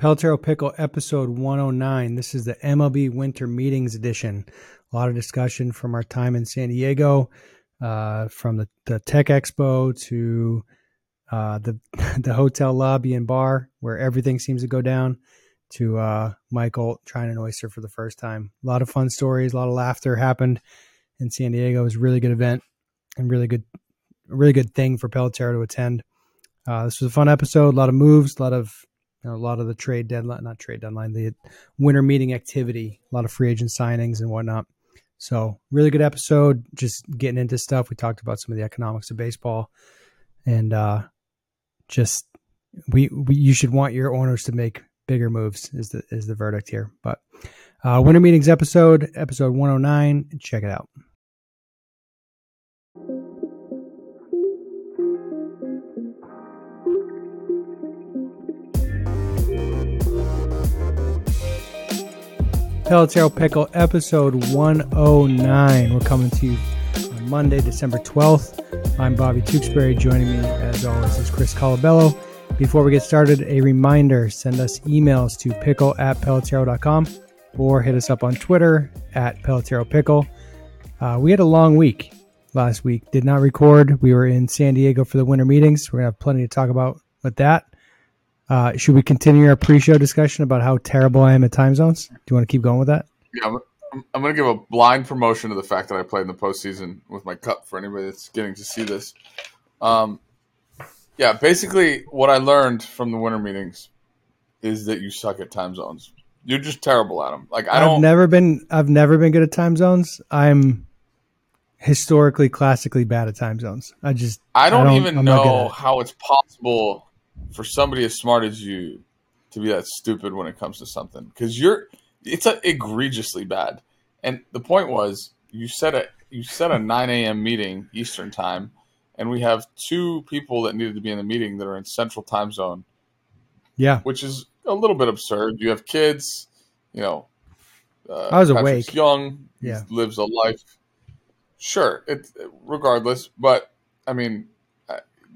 Pelotero Pickle episode 109. This is the MLB Winter Meetings edition. A lot of discussion from our time in San Diego, uh, from the, the Tech Expo to uh, the the hotel lobby and bar where everything seems to go down, to uh, Michael trying an oyster for the first time. A lot of fun stories, a lot of laughter happened in San Diego. It was a really good event and really good, really good thing for Pelotero to attend. Uh, this was a fun episode. A lot of moves, a lot of know, a lot of the trade deadline, not trade deadline, the winter meeting activity, a lot of free agent signings and whatnot. So really good episode. Just getting into stuff. We talked about some of the economics of baseball, and uh, just we, we you should want your owners to make bigger moves is the is the verdict here. But uh, winter meetings episode episode 109. Check it out. Pelotero Pickle, episode 109. We're coming to you on Monday, December 12th. I'm Bobby Tewksbury. Joining me, as always, is Chris Colabello. Before we get started, a reminder send us emails to pickle at pelotero.com or hit us up on Twitter at pelotero pickle. Uh, we had a long week last week, did not record. We were in San Diego for the winter meetings. We're going to have plenty to talk about with that. Uh, should we continue our pre-show discussion about how terrible I am at time zones? Do you want to keep going with that? Yeah, I'm, I'm going to give a blind promotion to the fact that I played in the postseason with my cup for anybody that's getting to see this. Um, yeah, basically, what I learned from the winter meetings is that you suck at time zones. You're just terrible at them. Like I don't. I've never been. I've never been good at time zones. I'm historically, classically bad at time zones. I just. I don't, I don't even know how it's possible for somebody as smart as you to be that stupid when it comes to something because you're it's a, egregiously bad. And the point was you set a you set a 9 a.m. meeting Eastern time, and we have two people that needed to be in the meeting that are in Central Time Zone. Yeah, which is a little bit absurd. You have kids, you know. Uh, I was Patrick's awake. Young, yeah, lives a life. Sure, it regardless, but I mean,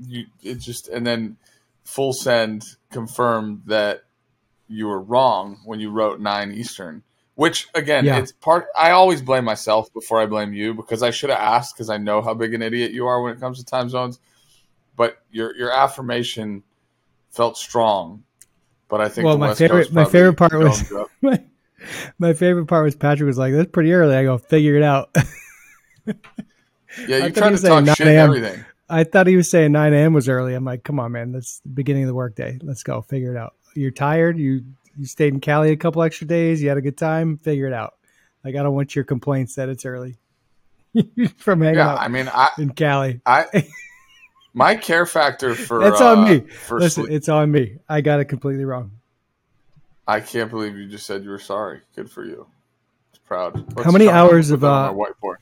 you it just and then Full Send confirmed that you were wrong when you wrote nine Eastern. Which again, yeah. it's part. I always blame myself before I blame you because I should have asked because I know how big an idiot you are when it comes to time zones. But your your affirmation felt strong. But I think well, my favorite my favorite part was my, my favorite part was Patrick was like, "That's pretty early." I go, "Figure it out." yeah, you're trying to talk shit everything. I thought he was saying 9 a.m. was early. I'm like, come on, man. That's the beginning of the workday. Let's go. Figure it out. You're tired. You you stayed in Cali a couple extra days. You had a good time. Figure it out. Like, I don't want your complaints that it's early from hanging yeah, out. I mean, I, in Cali. I my care factor for it's on me. Uh, Listen, sleep. it's on me. I got it completely wrong. I can't believe you just said you were sorry. Good for you. It's proud. Let's how many hours of uh, whiteboard?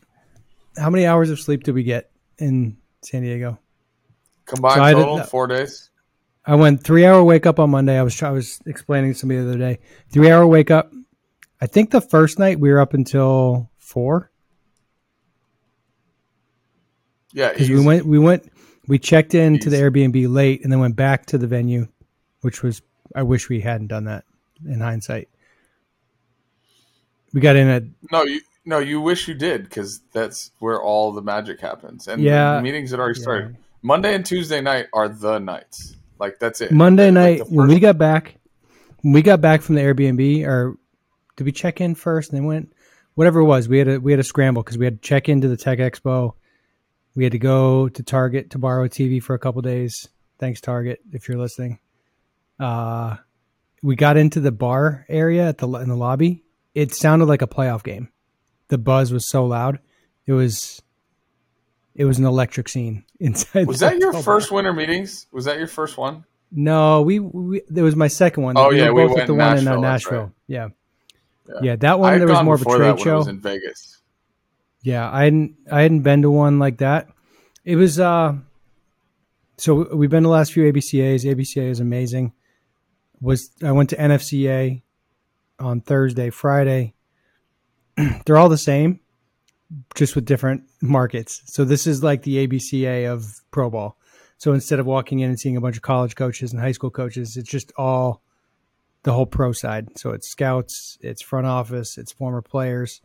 How many hours of sleep did we get in San Diego. Combined so total four days. I went three hour wake up on Monday. I was I was explaining to somebody the other day. Three hour wake up. I think the first night we were up until four. Yeah, because we went we went we checked in easy. to the Airbnb late and then went back to the venue, which was I wish we hadn't done that in hindsight. We got in at no you no, you wish you did because that's where all the magic happens. And yeah, meetings had already started. Yeah. Monday and Tuesday night are the nights. Like that's it. Monday like, night like when we got back, when we got back from the Airbnb, or did we check in first and then went? Whatever it was, we had a we had a scramble because we had to check into the Tech Expo. We had to go to Target to borrow a TV for a couple days. Thanks, Target, if you're listening. Uh, we got into the bar area at the in the lobby. It sounded like a playoff game the buzz was so loud. It was it was an electric scene inside. Was that your first winter meetings? Was that your first one? No, we, we it was my second one. Oh we yeah, we went the one in uh, Nashville. Right. Yeah. yeah. yeah, That one there was more of a trade show. was in Vegas. Yeah, I hadn't I hadn't been to one like that. It was uh so we've been to the last few ABCAs. ABCA is amazing. Was I went to NFCA on Thursday, Friday. they're all the same, just with different markets. So this is like the ABCA of pro ball. So instead of walking in and seeing a bunch of college coaches and high school coaches, it's just all the whole pro side. So it's scouts, it's front office, it's former players,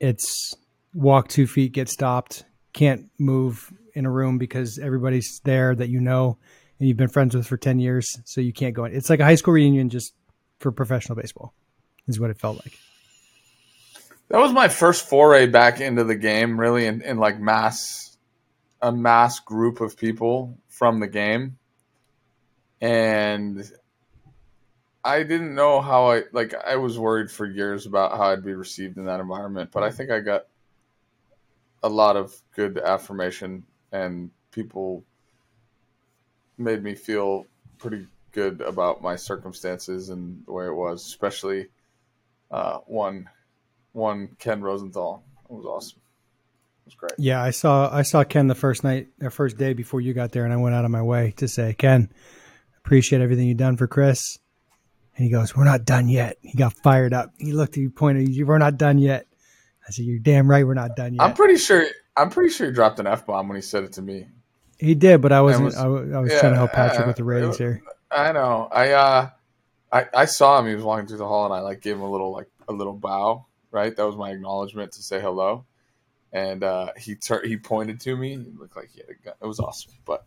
it's walk two feet, get stopped, can't move in a room because everybody's there that you know and you've been friends with for 10 years. So you can't go in. It's like a high school reunion just for professional baseball, is what it felt like. That was my first foray back into the game, really, in, in like mass, a mass group of people from the game. And I didn't know how I like I was worried for years about how I'd be received in that environment, but I think I got a lot of good affirmation and people made me feel pretty good about my circumstances and the way it was, especially uh, one one Ken Rosenthal. It was awesome. It was great. Yeah, I saw I saw Ken the first night, the first day before you got there, and I went out of my way to say, Ken, appreciate everything you've done for Chris. And he goes, "We're not done yet." He got fired up. He looked at you, pointed, "We're not done yet." I said, "You're damn right, we're not done yet." I'm pretty sure. I'm pretty sure he dropped an f bomb when he said it to me. He did, but I wasn't. Was, I, I, was yeah, trying to help Patrick uh, with the ratings here. I know. I uh, I I saw him. He was walking through the hall, and I like gave him a little like a little bow. Right, that was my acknowledgement to say hello. And uh, he tur- he pointed to me. He looked like he had a gun. It was awesome, but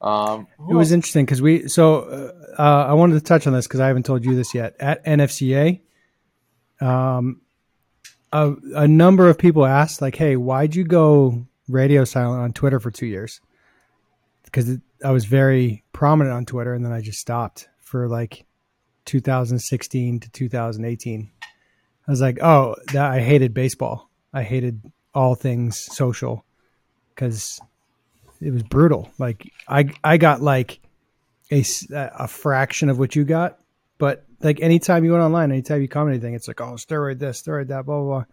um, it was interesting because we. So uh, uh, I wanted to touch on this because I haven't told you this yet. At NFCA, um, a, a number of people asked like, "Hey, why'd you go radio silent on Twitter for two years?" Because I was very prominent on Twitter, and then I just stopped for like 2016 to 2018. I was like, "Oh, that I hated baseball. I hated all things social because." it was brutal. Like I I got like a, a fraction of what you got, but like anytime you went online, anytime you comment anything, it's like oh steroid this, steroid that, blah blah blah.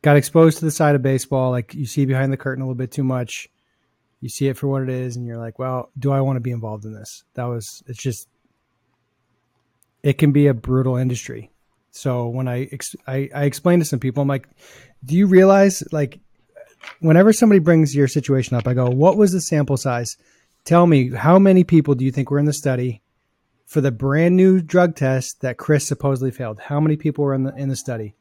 Got exposed to the side of baseball, like you see behind the curtain a little bit too much. You see it for what it is, and you're like, well, do I want to be involved in this? That was it's just it can be a brutal industry. So when I, I I explained to some people, I'm like, do you realize like whenever somebody brings your situation up, I go, what was the sample size? Tell me, how many people do you think were in the study for the brand new drug test that Chris supposedly failed? How many people were in the in the study?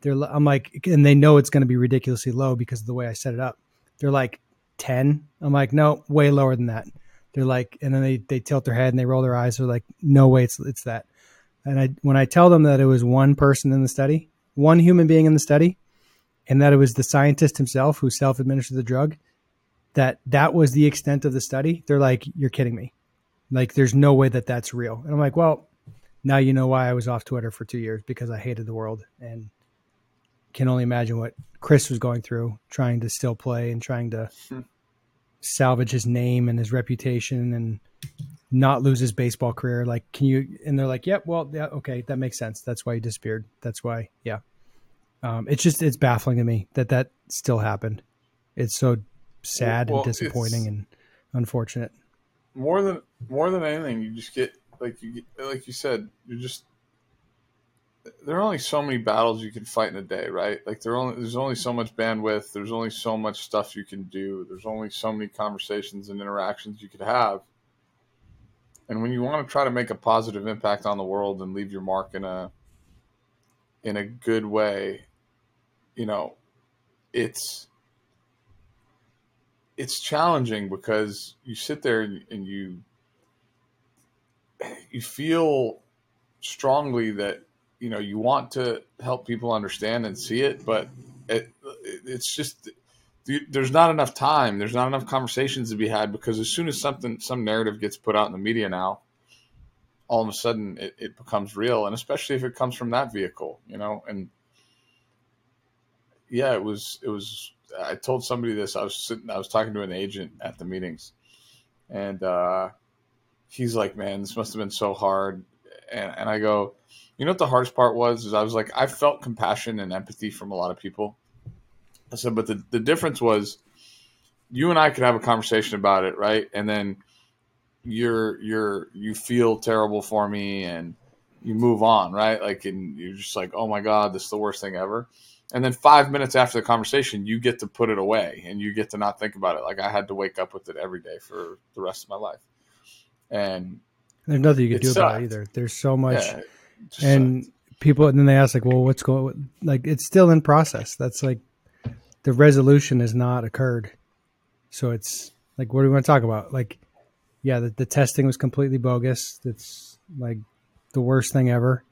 They're, I'm like, and they know it's going to be ridiculously low because of the way I set it up. They're like 10. I'm like, no, way lower than that. They're like, and then they, they tilt their head and they roll their eyes. They're like, no way, it's, it's that. And I, when I tell them that it was one person in the study, one human being in the study, and that it was the scientist himself who self-administered the drug that that was the extent of the study they're like you're kidding me like there's no way that that's real and i'm like well now you know why i was off twitter for two years because i hated the world and can only imagine what chris was going through trying to still play and trying to hmm. salvage his name and his reputation and not lose his baseball career like can you and they're like yep well yeah okay that makes sense that's why he disappeared that's why yeah um, it's just it's baffling to me that that still happened. It's so sad well, and disappointing and unfortunate. More than more than anything, you just get like you get, like you said, you just there are only so many battles you can fight in a day, right? Like there only there's only so much bandwidth. There's only so much stuff you can do. There's only so many conversations and interactions you could have. And when you want to try to make a positive impact on the world and leave your mark in a in a good way, you know, it's it's challenging because you sit there and you you feel strongly that you know you want to help people understand and see it, but it, it's just there's not enough time. There's not enough conversations to be had because as soon as something some narrative gets put out in the media now, all of a sudden it, it becomes real, and especially if it comes from that vehicle, you know, and yeah, it was it was. I told somebody this. I was sitting. I was talking to an agent at the meetings, and uh, he's like, "Man, this must have been so hard." And, and I go, "You know what the hardest part was? Is I was like, I felt compassion and empathy from a lot of people." I said, but the the difference was, you and I could have a conversation about it, right? And then you're you're you feel terrible for me and you move on, right? Like, and you're just like, oh my god, this is the worst thing ever and then five minutes after the conversation you get to put it away and you get to not think about it like i had to wake up with it every day for the rest of my life and There's nothing you can do sucked. about it either. There's so much, yeah, and sucked. people. And then they ask like, "Well, what's going?" Like, it's still in process. That's like the resolution has not occurred. So it's like, what do we want to talk about? Like, yeah, the, the testing was completely bogus. It's like the worst thing ever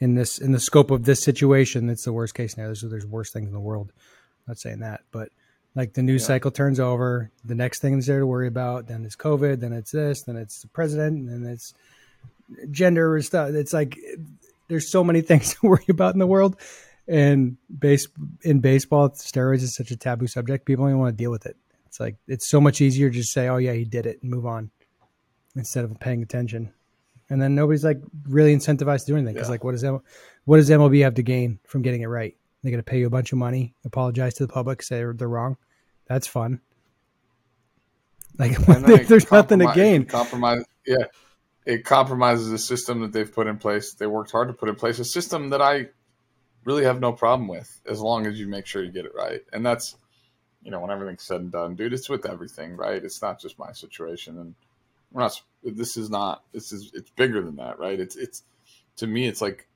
in this in the scope of this situation. It's the worst case scenario. There's, there's worse things in the world. I'm not saying that, but like the news yeah. cycle turns over, the next thing is there to worry about. Then it's COVID. Then it's this. Then it's the president. And then it's gender stuff. It's like there's so many things to worry about in the world. And base in baseball, steroids is such a taboo subject. People don't even want to deal with it. It's like it's so much easier to just say, "Oh yeah, he did it," and move on instead of paying attention. And then nobody's like really incentivized to do anything because yeah. like, what does M- what does MLB have to gain from getting it right? They're going to pay you a bunch of money, apologize to the public, say they're, they're wrong. That's fun. Like there's nothing to gain. Compromise, yeah. It compromises the system that they've put in place. They worked hard to put in place a system that I really have no problem with, as long as you make sure you get it right. And that's, you know, when everything's said and done, dude. It's with everything, right? It's not just my situation, and we're not. This is not. This is. It's bigger than that, right? It's. It's. To me, it's like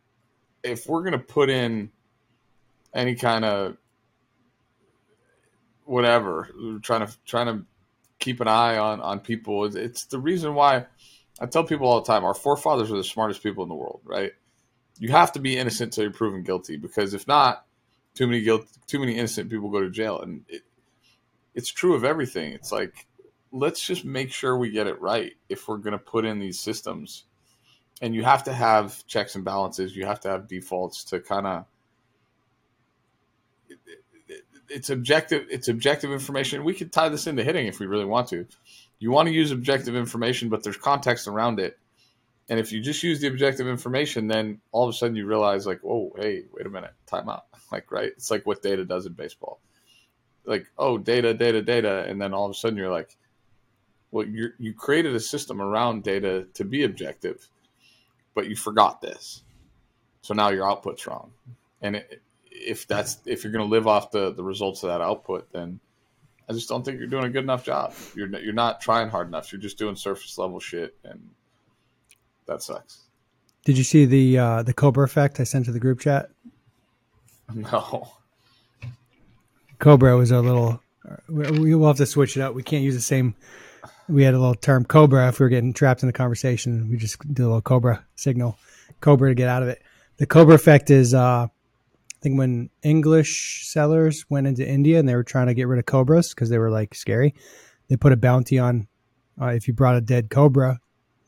if we're gonna put in any kind of whatever trying to trying to keep an eye on on people it's the reason why i tell people all the time our forefathers are the smartest people in the world right you have to be innocent till you're proven guilty because if not too many guilt too many innocent people go to jail. And it, it's true of everything. It's like let's just make sure we get it right if we're going to put in these systems. And you have to have checks and balances. You have to have defaults to kind of it's objective it's objective information. We could tie this into hitting if we really want to. You want to use objective information but there's context around it and if you just use the objective information then all of a sudden you realize like oh hey wait a minute time out. Like right? It's like what data does in baseball. Like oh data data data. And then all of a sudden you're like well you you created a system around data to be objective but you forgot this. So now your output's wrong. And it, if that's if you're going to live off the the results of that output, then I just don't think you're doing a good enough job. You're you're not trying hard enough. You're just doing surface level shit, and that sucks. Did you see the uh, the Cobra effect I sent to the group chat? No. Cobra was a little. We will have to switch it up. We can't use the same. We had a little term Cobra if we were getting trapped in the conversation. We just did a little Cobra signal, Cobra to get out of it. The Cobra effect is uh, I think when English settlers went into India and they were trying to get rid of cobras because they were like scary, they put a bounty on uh, if you brought a dead cobra,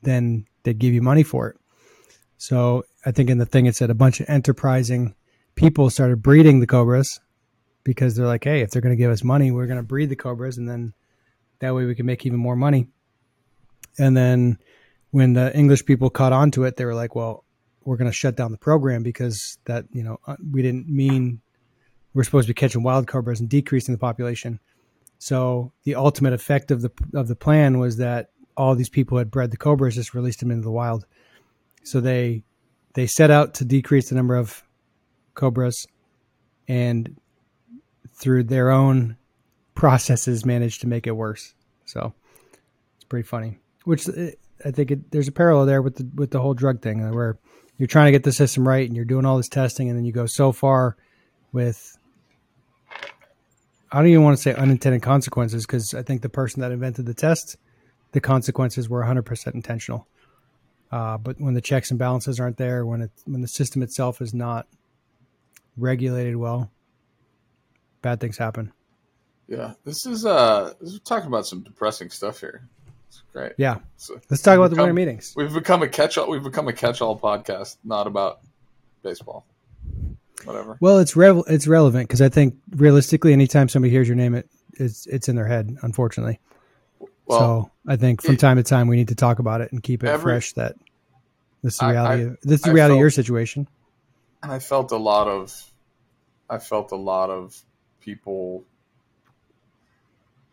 then they'd give you money for it. So I think in the thing it said a bunch of enterprising people started breeding the cobras because they're like, hey, if they're going to give us money, we're going to breed the cobras, and then that way we can make even more money. And then when the English people caught on to it, they were like, well, we're going to shut down the program because that you know uh, we didn't mean we're supposed to be catching wild cobras and decreasing the population. So the ultimate effect of the of the plan was that all these people had bred the cobras, just released them into the wild. So they they set out to decrease the number of cobras, and through their own processes, managed to make it worse. So it's pretty funny. Which uh, I think it, there's a parallel there with the with the whole drug thing, where you're trying to get the system right and you're doing all this testing and then you go so far with I don't even want to say unintended consequences because I think the person that invented the test, the consequences were 100% intentional. Uh, but when the checks and balances aren't there, when it when the system itself is not regulated well, bad things happen. Yeah, this is uh, is talking about some depressing stuff here. It's great. Yeah. So Let's talk about become, the winter meetings. We've become a catch all. We've become a catch all podcast, not about baseball. Whatever. Well, it's re- it's relevant because I think realistically, anytime somebody hears your name, it it's it's in their head. Unfortunately. Well, so I think from it, time to time we need to talk about it and keep it every, fresh. That this is the reality. I, I, this is the reality felt, of your situation. And I felt a lot of, I felt a lot of people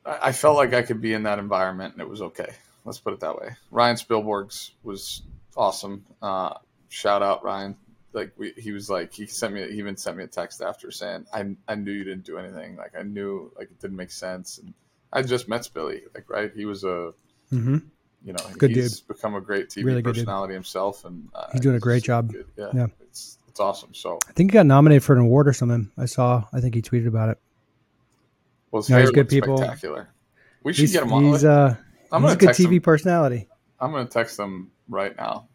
I felt like I could be in that environment and it was okay. Let's put it that way. Ryan Spilborghs was awesome. Uh, shout out Ryan. Like we, he was like he sent me he even sent me a text after saying I I knew you didn't do anything. Like I knew like it didn't make sense. And I just met Spilly. Like right, he was a mm-hmm. you know, good he's dude. become a great TV Really dude. personality himself, and uh, He's doing a great job. good. Yeah, Yeah. it's it's awesome. So I think he got nominated for an award or something. I saw. I think he tweeted about it. well, his No, hair he's good people. spectacular. We should He's, get him on. he's, uh, I'm he's a good TV him. personality. I'm gonna text him right now.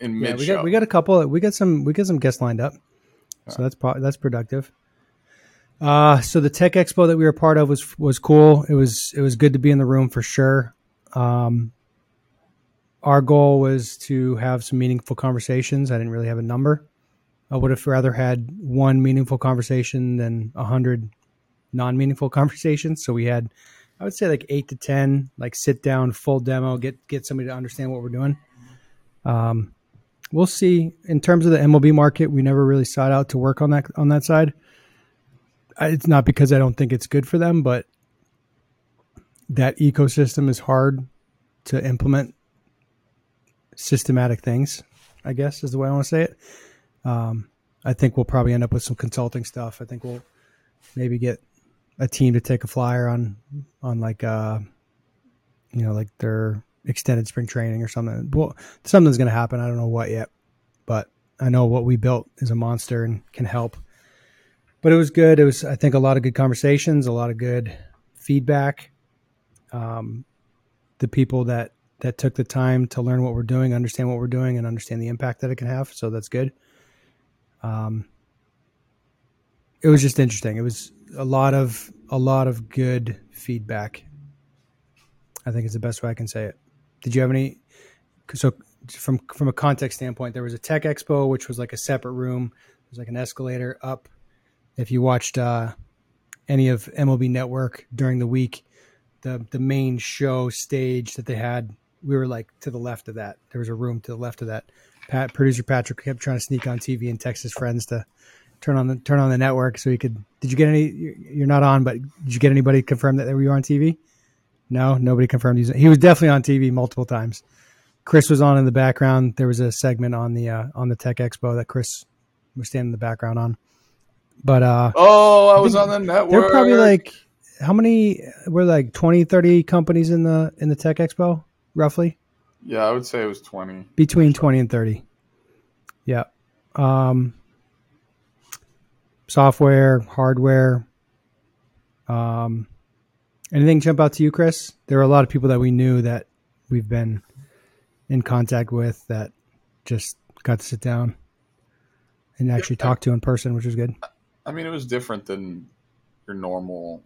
In Yeah, mid we show. got we got a couple. We got some we got some guests lined up, so Yeah. that's pro- that's productive. Uh, so the tech expo that we were part of was was cool. It was it was good to be in the room for sure. Um, our goal was to have some meaningful conversations. I didn't really have a number. I would have rather had one meaningful conversation than a hundred non meaningful conversations. So we had, I would say, like eight to ten, like sit down, full demo, get get somebody to understand what we're doing. Um, we'll see. In terms of the MLB market, we never really sought out to work on that on that side. It's not because I don't think it's good for them, but that ecosystem is hard to implement systematic things. I guess is the way I want to say it. Um, I think we'll probably end up with some consulting stuff. I think we'll maybe get a team to take a flyer on on like uh, you know like their extended spring training or something. Well, something's going to happen. I don't know what yet, but I know what we built is a monster and can help. But it was good. It was I think a lot of good conversations, a lot of good feedback. Um, the people that that took the time to learn what we're doing, understand what we're doing, and understand the impact that it can have. So that's good. Um, it was just interesting. It was a lot of a lot of good feedback. I think is the best way I can say it. Did you have any? So from from a context standpoint, there was a tech expo, which was like a separate room. There's like an escalator up. If you watched uh, any of MLB Network during the week, the the main show stage that they had, we were like to the left of that. There was a room to the left of that. Pat, producer Patrick kept trying to sneak on TV and text his friends to turn on the turn on the network so he could. Did you get any? You're not on, but did you get anybody confirm that they were on TV? No, nobody confirmed. He's, he was definitely on TV multiple times. Chris was on in the background. There was a segment on the uh, on the Tech Expo that Chris was standing in the background on. But uh, oh, I was on the network. there were probably like how many were like 20, 30 companies in the in the Tech Expo roughly? Yeah, I would say it was twenty. between 20 and 30 yeah. Um software hardware um anything jump out to you chris? There were a lot of people that we knew that we've been in contact with that just got to sit down and actually talk to in person which was good I mean, it was different than your normal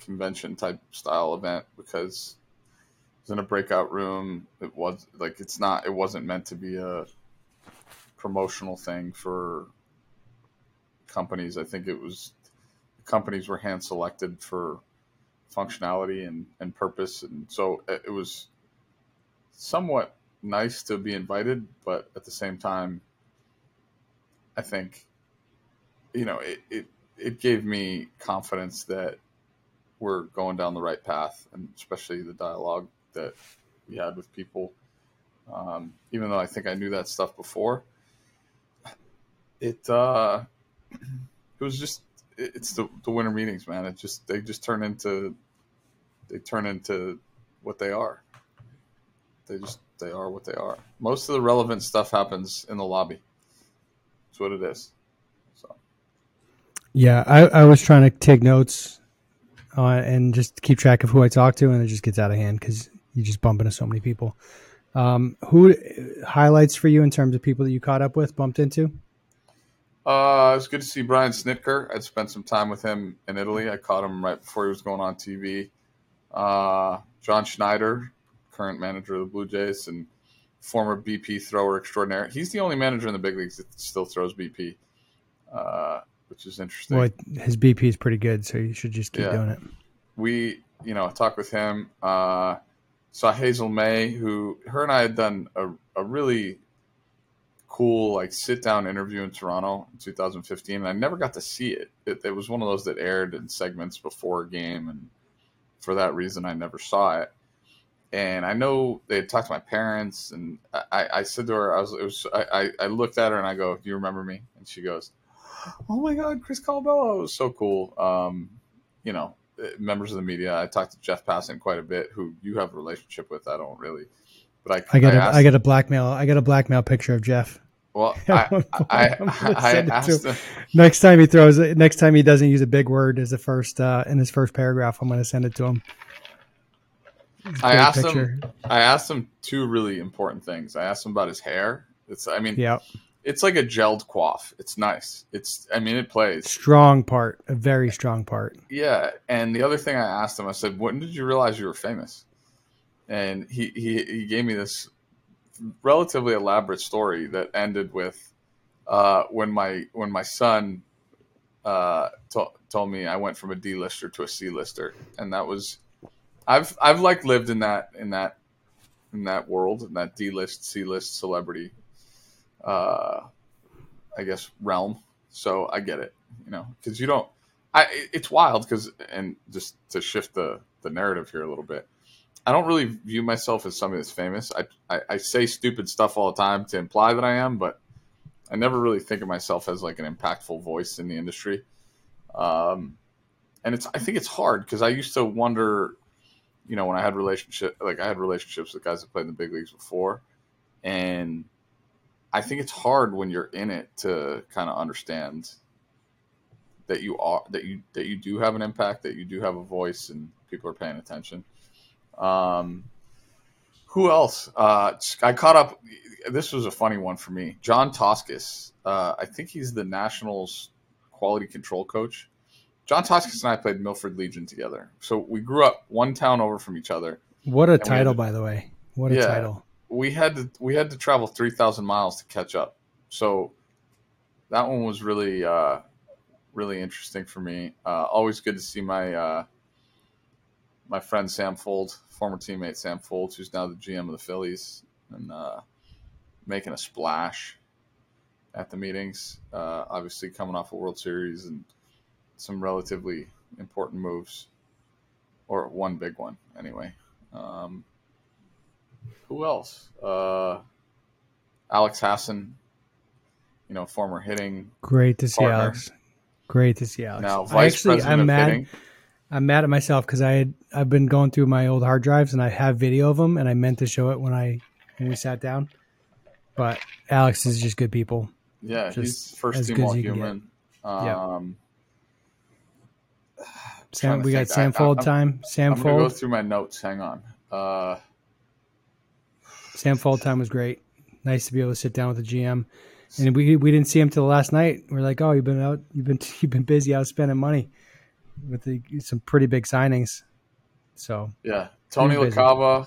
convention type style event because it was in a breakout room. It was like it's not. It wasn't meant to be a promotional thing for companies. I think it was companies were hand selected for functionality and, and purpose, and so it, it was somewhat nice to be invited, but at the same time, I think you know, it, it, it gave me confidence that we're going down the right path, and especially the dialogue that we had with people. Um, even though I think I knew that stuff before, it uh, it was just it, it's the the winter meetings, man. It just they just turn into they turn into what they are. They just they are what they are. Most of the relevant stuff happens in the lobby. That's what it is. Yeah, I, I was trying to take notes uh, and just keep track of who I talked to, and it just gets out of hand because you just bump into so many people. Um, who highlights for you in terms of people that you caught up with, bumped into? Uh, it was good to see Brian Snitker. I'd spent some time with him in Italy. I caught him right before he was going on TV. Uh, John Schneider, current manager of the Blue Jays and former BP thrower extraordinaire. He's the only manager in the big leagues that still throws BP. Uh, which is interesting. Well, his BP is pretty good, so you should just keep Yeah. doing it. we, you know, I talked with him. Uh, saw Hazel Mae, who her and I had done a, a really cool like sit down interview in Toronto in 2015, and I never got to see it. it. It was one of those that aired in segments before a game, and for that reason, I never saw it. And I know they had talked to my parents, and I, I said to her, I was, it was, I, I- I looked at her and I go, "Do you remember me?" And she goes, "Oh my God, Chris Colabello it was so cool." Um, you know, members of the media. I talked to Jeff Passan quite a bit, who you have a relationship with. I don't really, but I I got I, a, I got a blackmail I got a blackmail picture of Jeff. Well, I, I, I, I asked him. Next time he throws it, next time he doesn't use a big word as the first uh, in his first paragraph, I'm going to send it to him. I asked picture. him. I asked him two really important things. I asked him about his hair. It's. I mean, yeah, it's like a gelled quaff. It's nice. It's. I mean, it plays strong part, a very strong part. Yeah, and the other thing I asked him, I said, "When did you realize you were famous?" And he he, he gave me this relatively elaborate story that ended with uh, when my when my son uh, to- told me I went from a D lister to a C lister, and that was I've I've like lived in that in that in that world in that D list C list celebrity, uh, I guess realm. So I get it, you know, because you don't. I it's wild because and just to shift the the narrative here a little bit. I don't really view myself as somebody that's famous. I, I, I say stupid stuff all the time to imply that I am, but I never really think of myself as like an impactful voice in the industry. Um, and it's I think it's hard because I used to wonder, you know, when I had relationship like I had relationships with guys that played in the big leagues before, and I think it's hard when you're in it to kind of understand that you are that you that you do have an impact, that you do have a voice, and people are paying attention. Um, who else? Uh, I caught up. This was a funny one for me. John Toskis. Uh, I think he's the Nationals quality control coach. John Toskis and I played Milford Legion together. So we grew up one town over from each other. What a title, by the way. What a yeah, title. We had to we had to travel three thousand miles to catch up. So that one was really uh, really interesting for me. Uh, always good to see my uh, my friend Sam Fuld, former teammate Sam Fuld, who's now the GM of the Phillies, and uh, making a splash at the meetings. Uh, obviously, coming off a World Series and some relatively important moves, or one big one anyway. Um, who else? Uh, Alex Hassan, you know, former hitting. Great to see partner. Alex. Great to see Alex. Now, vice actually, president I'm of mad. hitting I'm mad at myself because I had I've been going through my old hard drives and I have video of them and I meant to show it when I when we sat down, but Alex is just good people. Yeah, just he's first team all human. Um, Sam, we got Sam Fuld time. Sam I'm Fuld. Go through my notes. Hang on. Uh, Sam Fuld time was great. Nice to be able to sit down with the GM, and we we didn't see him till last night. We're like, oh, you've been out, you've been you've been busy out spending money with the, some pretty big signings. So yeah, Tony LaCava,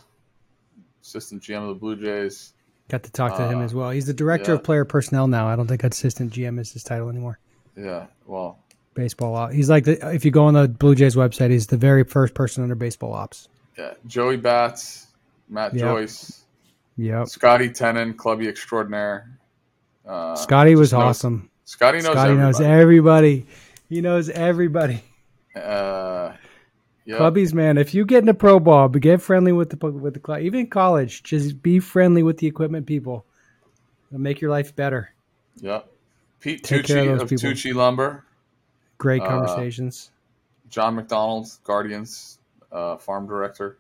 assistant GM of the Blue Jays. Got to talk to uh, him as well. He's the director yeah. of player personnel now. I don't think assistant GM is his title anymore. Yeah, well, baseball ops. He's like the, if you go on the Blue Jays website, he's the very first person under baseball ops. Yeah, Joey Bats, Matt yep. Joyce, yeah, Scotty Tenen, clubby extraordinaire. Uh, Scotty was awesome. Scotty knows. Scotty everybody. knows everybody. He knows everybody. Uh, yep. Clubbies, man. If you get in a pro ball, but get friendly with the with the club. Even in college, just be friendly with the equipment people. It'll make your life better. Yep. Pete Take Tucci of, of Tucci Lumber. Great uh, conversations. Uh, John McDonald, Guardians uh, farm director.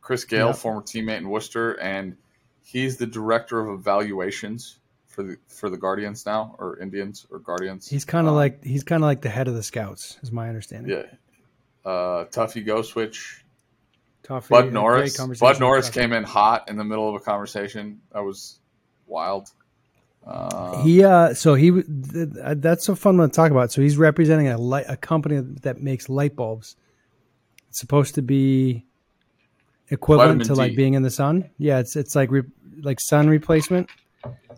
Chris Gale, yep. former teammate in Worcester, and he's the director of evaluations for the for the Guardians now, or Indians, or Guardians. He's kind of um, like he's kind of like the head of the scouts, is my understanding. Yeah, uh, Tuffy Gosewisch. Tuffy, Bud Norris. Bud Norris came in hot in the middle of a conversation. That was wild. Uh, he uh, so he that's so fun one to talk about. So he's representing a light, a company that makes light bulbs. It's supposed to be equivalent to D. like being in the sun. Yeah, it's it's like re, like sun replacement.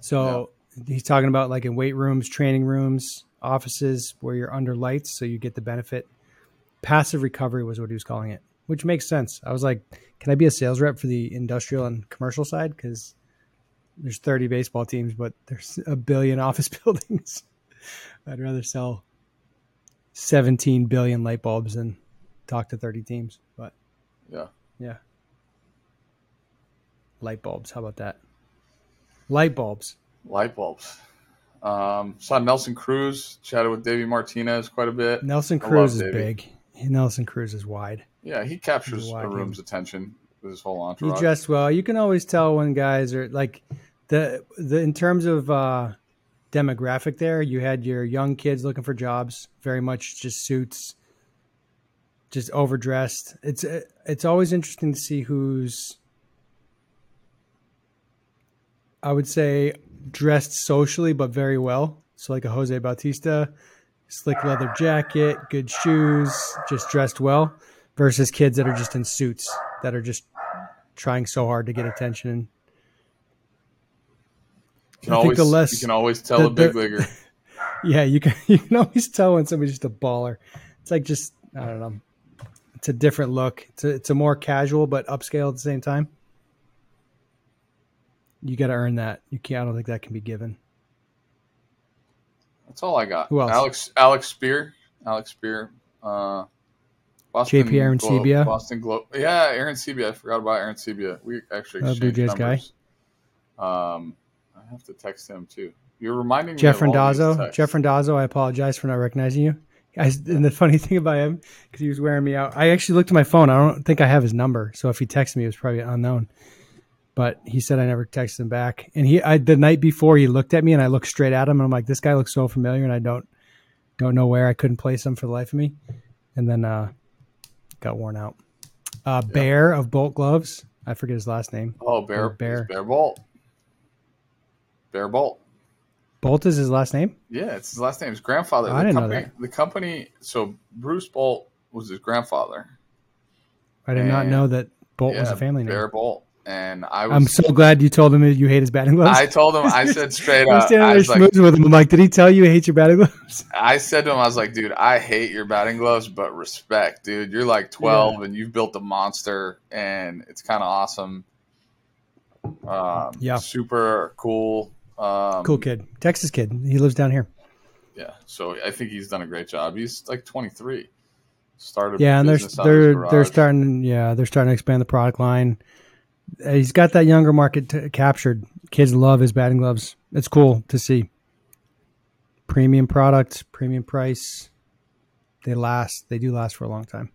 So yeah. he's talking about like in weight rooms, training rooms, offices where you're under lights, so you get the benefit. Passive recovery was what he was calling it, which makes sense. I was like, can I be a sales rep for the industrial and commercial side? Because there's 30 baseball teams, but there's a billion office buildings. I'd rather sell 17 billion light bulbs than talk to 30 teams. But yeah, yeah, light bulbs. How about that? Light bulbs. Light bulbs. Um, saw Nelson Cruz chatted with Davey Martinez quite a bit. Nelson Cruz is Davey. big. Nelson Cruz is wide. Yeah, he captures the room's attention with his whole entourage. He dressed well. You can always tell when guys are like the the in terms of uh, demographic. There, you had your young kids looking for jobs, very much just suits, just overdressed. It's it's always interesting to see who's I would say dressed socially but very well. So like a Jose Bautista, slick leather jacket, good shoes, just dressed well, versus kids that are just in suits that are just trying so hard to get attention. You can, always, less, you can always tell the, a big the, leaguer. Yeah, you can you can always tell when somebody's just a baller. It's like just I don't know. It's a different look. It's a, it's a more casual but upscale at the same time. You got to earn that. You can't. I don't think that can be given. That's all I got. Who else? Alex Alex Speier. Alex Speier. Uh, Boston JP Arencibia. Boston Globe. Yeah, Arencibia. I forgot about Arencibia. We actually exchanged uh, Blue Jays numbers. guy. Um, I have to text him too. You're reminding Jeff me. Jeff Randazzo. Jeff Randazzo. I apologize for not recognizing you. I, and the funny thing about him, because he was wearing me out, I actually looked at my phone. I don't think I have his number. So if he texted me, it was probably unknown but he said I never texted him back. And he, I, the night before, he looked at me and I looked straight at him and I'm like, this guy looks so familiar, and I don't, don't know where. I couldn't place him for the life of me. And then uh, got worn out. Uh, yeah. Bear of Bolt Gloves. I forget his last name. Oh, Bear. Bear. Bear Bolt. Bear Bolt. Bolt is his last name. Yeah, it's his last name. His grandfather. Oh, I didn't company, know that. The company. So Bruce Bolt was his grandfather. I did and, not know that Bolt yeah, was a family name. Bear Bolt and I was. I'm so glad you told him you hate his batting gloves. I told him. I said straight up. standing there schmoozing like, with him. I'm like, did he tell you he hates your batting gloves? I said to him, I was like, dude, I hate your batting gloves, but respect, dude. You're like 12 yeah. and you've built a monster, and it's kind of awesome. Um, yeah, super cool. Um, cool kid, Texas kid. He lives down here. Yeah, so I think he's done a great job. He's like 23. Started. Yeah, and they're they're they're starting. Yeah, they're starting to expand the product line he's got that younger market t- captured. Kids love his batting gloves. It's cool to see. Premium product, premium price. They last. They do last for a long time.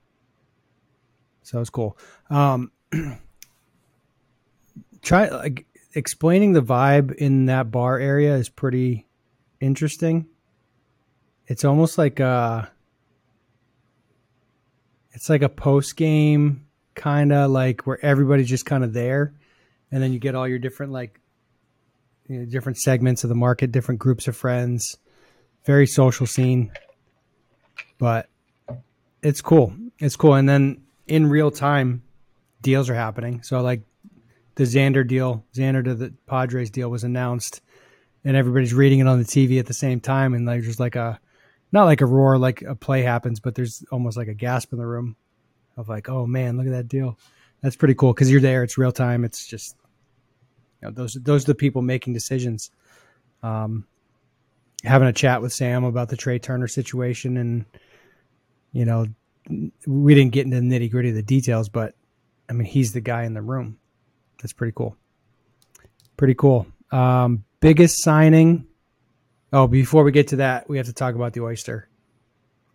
So it's cool. Um, try like explaining the vibe in that bar area is pretty interesting. It's almost like a. It's like a post game kind of like where everybody's just kind of there, and then you get all your different like you know, different segments of the market, different groups of friends. Very social scene, but it's cool. It's cool, and then in real time, deals are happening. So like the Xander deal, Xander to the Padres deal was announced, and everybody's reading it on the TV at the same time, and there's just like a not like a roar, like a play happens, but there's almost like a gasp in the room of like, oh man, look at that deal. That's pretty cool because you're there. It's real time. It's just you know, those those are the people making decisions. Um, having a chat with Sam about the Trea Turner situation, and you know, we didn't get into the nitty gritty of the details, but I mean, he's the guy in the room. That's pretty cool. Pretty cool. Um, biggest signing. Oh, before we get to that, we have to talk about the oyster.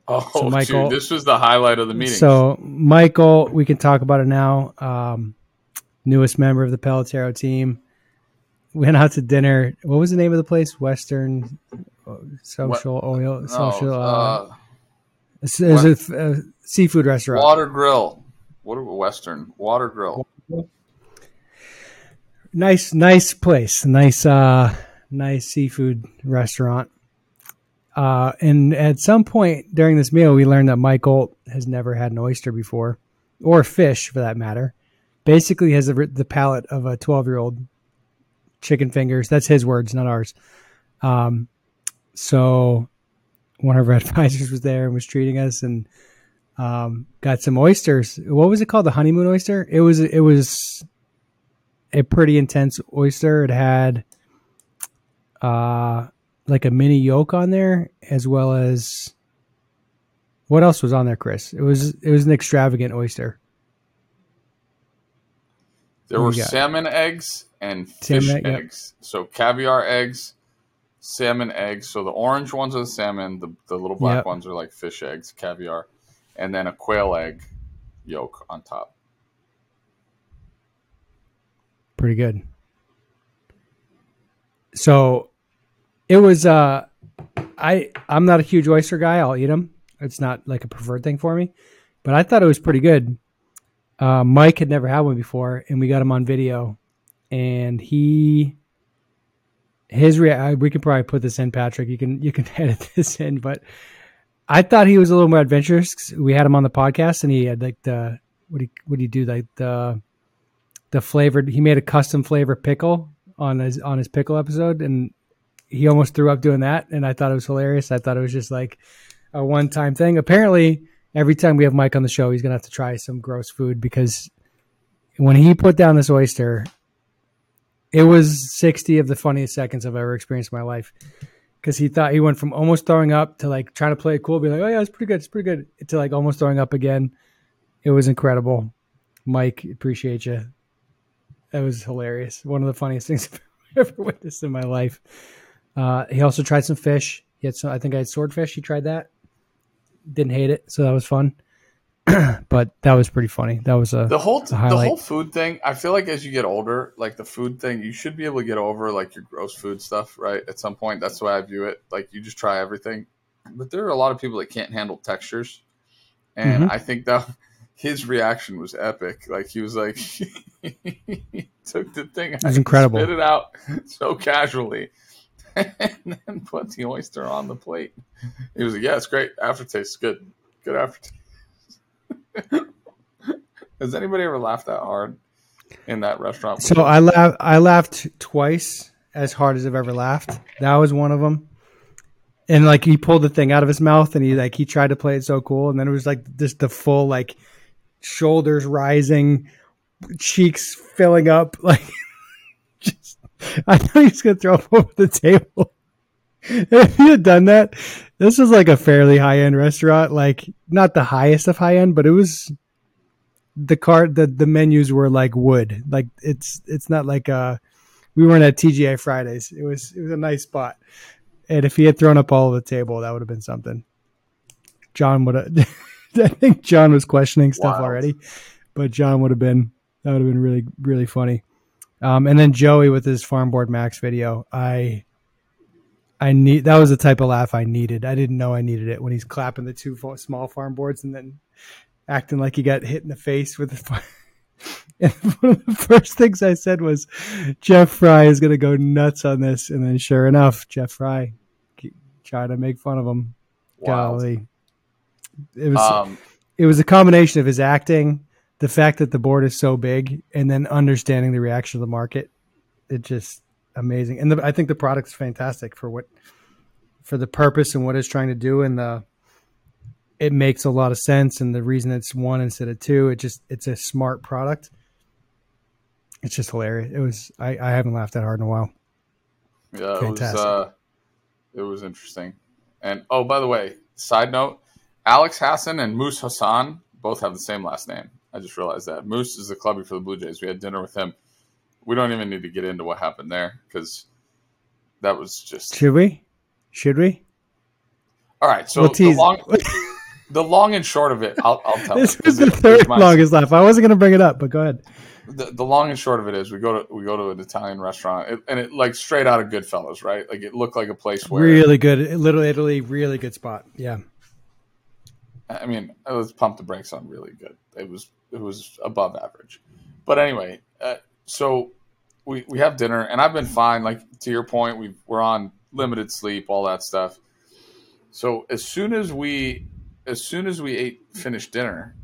Oh, so Michael, dude, this was the highlight of the meeting. So, Michael, we can talk about it now. Um, newest member of the Pelotero team went out to dinner. What was the name of the place? Western uh, Social what? Oil no, Social. Uh, uh, it's, it's a, a, seafood restaurant. Water Grill. What a Western Water Grill? Nice, nice place. Nice, uh, nice seafood restaurant. Uh, and at some point during this meal, we learned that Michael has never had an oyster before, or fish for that matter. Basically, has the, the palate of a 12 year old chicken fingers. That's his words, not ours. Um, so one of our advisors was there and was treating us and um, got some oysters. What was it called? The honeymoon oyster? It was, it was a pretty intense oyster. It had, uh, like a mini yolk on there, as well as what else was on there, Chris? It was it was an extravagant oyster. There were salmon eggs and fish salmon, eggs. Yep. So caviar eggs, salmon eggs. So the orange ones are the salmon. The the little black yep. ones are like fish eggs, caviar, and then a quail egg yolk on top. Pretty good. So it was uh I I'm not a huge oyster guy. I'll eat them. It's not like a preferred thing for me, but I thought it was pretty good. Uh, Mike had never had one before, and we got him on video, and he his rea- we can probably put this in, Patrick. You can you can edit this in, but I thought he was a little more adventurous. We had him on the podcast, and he had like the what he what he do like the the flavored. He made a custom flavor pickle on his on his pickle episode, and he almost threw up doing that. And I thought it was hilarious. I thought it was just like a one time thing. Apparently, every time we have Mike on the show, he's gonna have to try some gross food because when he put down this oyster, it was sixty of the funniest seconds I've ever experienced in my life. Because he thought he went from almost throwing up to like trying to play it cool, be like, "Oh yeah, it's pretty good, it's pretty good," to like almost throwing up again. It was incredible. Mike, appreciate you. That was hilarious. One of the funniest things I've ever witnessed in my life. Uh, he also tried some fish. He had some. I think I had swordfish. He tried that. Didn't hate it, so that was fun. but that was pretty funny. That was a the whole a the whole food thing. I feel like as you get older, like the food thing, you should be able to get over like your gross food stuff, right? At some point, that's the way I view it. Like you just try everything, but there are a lot of people that can't handle textures, and Mhm. I think that his reaction was epic. Like he was like, he took the thing, was incredible. spit it out so casually, and then put the oyster on the plate. He was like, "Yeah, it's great. Aftertaste is good. Good aftertaste." Has anybody ever laughed that hard in that restaurant? So I laughed. I laughed twice as hard as I've ever laughed. That was one of them. And like he pulled the thing out of his mouth, and he like he tried to play it so cool, and then it was like just the full like shoulders rising, cheeks filling up, like. I thought he was gonna throw up over the table. if he had done that, this was like a fairly high end restaurant, like not the highest of high end, but it was the card the the menus were like wood. Like it's it's not like uh we weren't at TGI Fridays. It was it was a nice spot. And if he had thrown up all over the table, that would have been something. John would have I think John was questioning stuff Wild. already. But John would have been that would have been really really funny. Um and then Joey with his farm board max video. I I need that was the type of laugh I needed. I didn't know I needed it when he's clapping the two small farm boards and then acting like he got hit in the face with the. Far- and one of the first things I said was, "Jeff Frye is going to go nuts on this," and then sure enough, Jeff Frye tried to make fun of him. Wild. Golly, it was Um, it was a combination of his acting, the fact that the board is so big, and then understanding the reaction of the market. It just amazing, and the, I think the product's fantastic for what for the purpose and what it's trying to do, and the it makes a lot of sense. And the reason it's one instead of two, it just it's a smart product. It's just hilarious. It was I, I haven't laughed that hard in a while. yeah, it was uh, it was interesting. And oh, by the way, side note: Alex Hassan and Moose Hassan both have the same last name. I just realized that Moose is the clubby for the Blue Jays. We had dinner with him. We don't even need to get into what happened there because that was just Should we? Should we? all right. So we'll the long, the long and short of it, I'll, I'll tell. this 'cause the third longest laugh. I wasn't going to bring it up, but go ahead. the, the long and short of it is we go to we go to an Italian restaurant it, and it like straight out of Goodfellas, right? Like it looked like a place where Really good, Little Italy, really good spot. Yeah, I mean, let's pump the brakes on really good. It was it was above average, but anyway, uh, so we we have dinner and I've been fine. Like to your point, we we're on limited sleep, all that stuff. So as soon as we as soon as we ate finished dinner,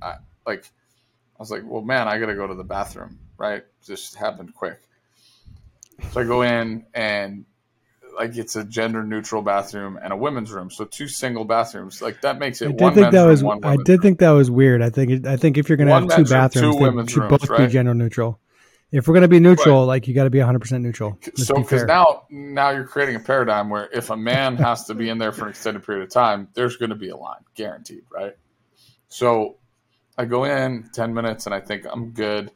I like I was like, well, man, I got to go to the bathroom. Right, just happened quick. So I go in and like it's a gender neutral bathroom and a women's room, so two single bathrooms. Like that makes it I one did think men's that room, was. one I did room. think that was weird. I think. I think if you're going to have two room, bathrooms, two they should rooms, both be gender neutral. If we're going to be neutral, like you got to be 100 percent neutral. Let's so because now now you're creating a paradigm where if a man has to be in there for an extended period of time, there's going to be a line, guaranteed, right? So I go in ten minutes and I think I'm good.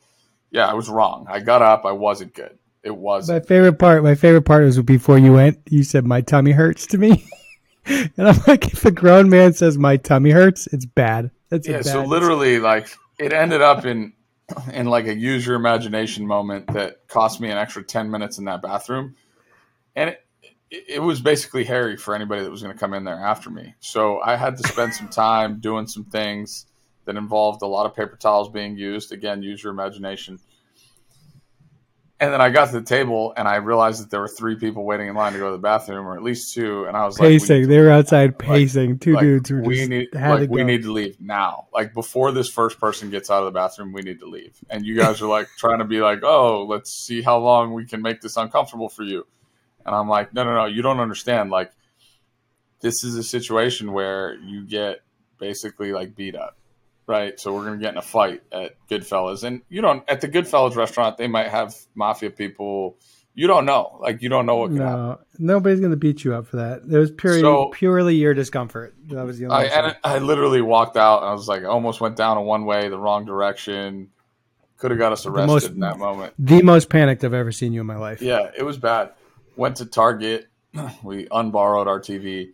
Yeah, I was wrong. I got up. I wasn't good. It was my favorite part. My favorite part was before you went. You said my tummy hurts to me. And I'm like, if a grown man says my tummy hurts, it's bad. That's yeah. bad, So literally, like it ended up in in like a use your imagination moment that cost me an extra ten minutes in that bathroom, and it, it was basically Harry for anybody that was going to come in there after me. So I had to spend some time doing some things that involved a lot of paper towels being used. Again, use your imagination. And then I got to the table and I realized that there were three people waiting in line to go to the bathroom, or at least two. And I was pacing. like, they were outside pacing. Like, two like, dudes were we just need like we need to leave now. Like before this first person gets out of the bathroom, we need to leave. And you guys are like trying to be like, oh, let's see how long we can make this uncomfortable for you. And I'm like, no, no, no, you don't understand. Like, this is a situation where you get basically like beat up, right? So we're gonna get in a fight at Goodfellas, and you don't at the Goodfellas restaurant. They might have mafia people. You don't know, like you don't know what can happen. No, nobody's gonna beat you up for that. It was purely So- purely your discomfort. That was the only. I and I literally walked out. and I was like, I almost went down a one way, the wrong direction. Could have got us arrested most- in that moment. the most panicked I've ever seen you in my life. Yeah, it was bad. Went to Target. We unborrowed our TV,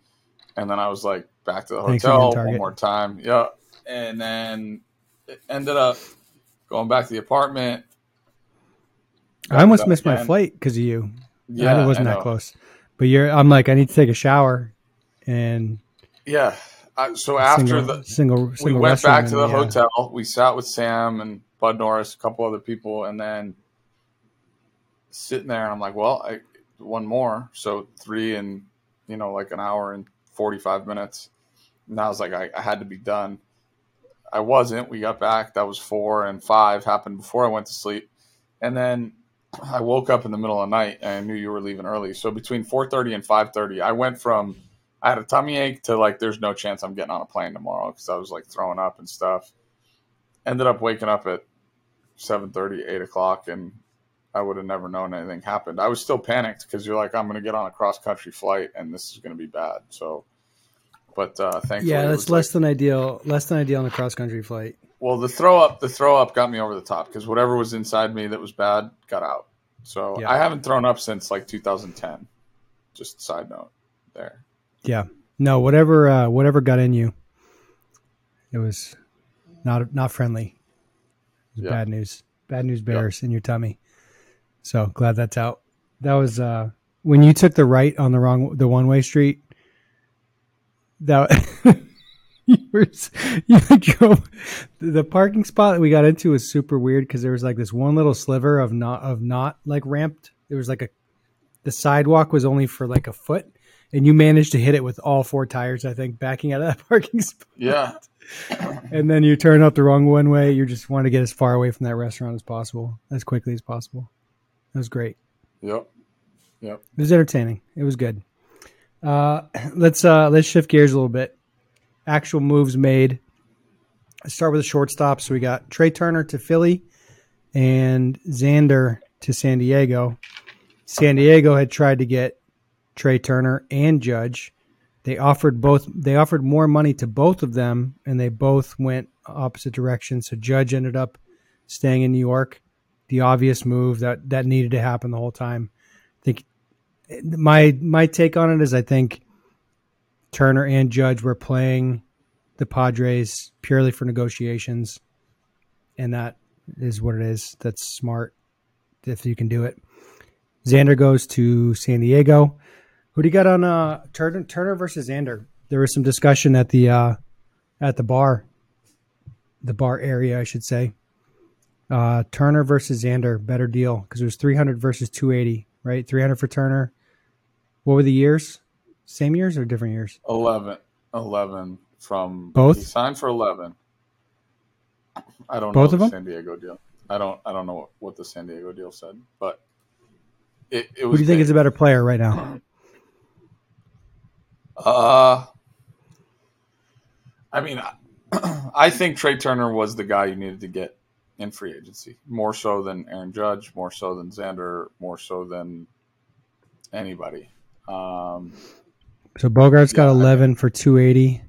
and then I was like back to the Thanks hotel again, one more time. Yeah, and then it ended up going back to the apartment. I almost missed my flight because of you. Yeah, it wasn't that close. But you're. I'm like, I need to take a shower, and Yeah. I, so after single, the single, single we went back to the uh, hotel. We sat with Sam and Bud Norris, a couple other people, and then sitting there, and I'm like, well, I one more, so three and you know like an hour and forty five minutes. And I was like, I, I had to be done. I wasn't. We got back. That was four and five happened before I went to sleep, and then I woke up in the middle of the night and I knew you were leaving early. So between four thirty and five thirty, I went from I had a tummy ache to like there's no chance I'm getting on a plane tomorrow because I was like throwing up and stuff. Ended up waking up at 7:30, 8 o'clock, and I would have never known anything happened. I was still panicked because you're like, I'm going to get on a cross country flight and this is going to be bad. So, but uh, thankfully, Yeah, that's less like- than ideal. Less than ideal on a cross country flight. well, the throw up, the throw up got me over the top because whatever was inside me that was bad got out. So Yeah. I haven't thrown up since like 2010. Just side note there. Yeah. No, whatever. Uh, whatever got in you, it was not not friendly. It was Yeah. bad news. Bad news bears in your tummy. So glad that's out. That was uh, when you took the right on the wrong the one way street. That you were you drove the parking spot that we got into was super weird because there was like this one little sliver of not of not like ramped. There was like a the sidewalk was only for like a foot, and you managed to hit it with all four tires. I think backing out of that parking spot, Yeah. and then you turn up the wrong one way. You just want to get as far away from that restaurant as possible, as quickly as possible. That was great. Yep. Yep. It was entertaining. It was good. Uh, let's uh, let's shift gears a little bit. Actual moves made. Let's start with the shortstop. So we got Trea Turner to Philly and Xander to San Diego. San Diego had tried to get Trea Turner and Judge. They offered both. They offered more money to both of them, and they both went opposite directions. So Judge ended up staying in New York. The obvious move that that needed to happen the whole time. I think my my take on it is I think Turner and Judge were playing the Padres purely for negotiations, and that is what it is. That's smart if you can do it. Xander goes to San Diego. Who do you got on uh, Turner, Turner versus Xander? There was some discussion at the uh, at the bar, the bar area, I should say. Uh, Turner versus Xander, better deal because it was 300 versus 280, right? 300 for Turner. What were the years? Same years or different years? 11, 11 from Both? He signed for eleven. I don't Both know of the them? San Diego deal. I don't. I don't know what, what the San Diego deal said, but it, it Who was. do you think big. is a better player right now? Uh, I mean, I, I think Trea Turner was the guy you needed to get in free agency, more so than Aaron Judge, more so than Xander, more so than anybody. Um, So Bogaerts got Yeah, I mean- 11 for 280.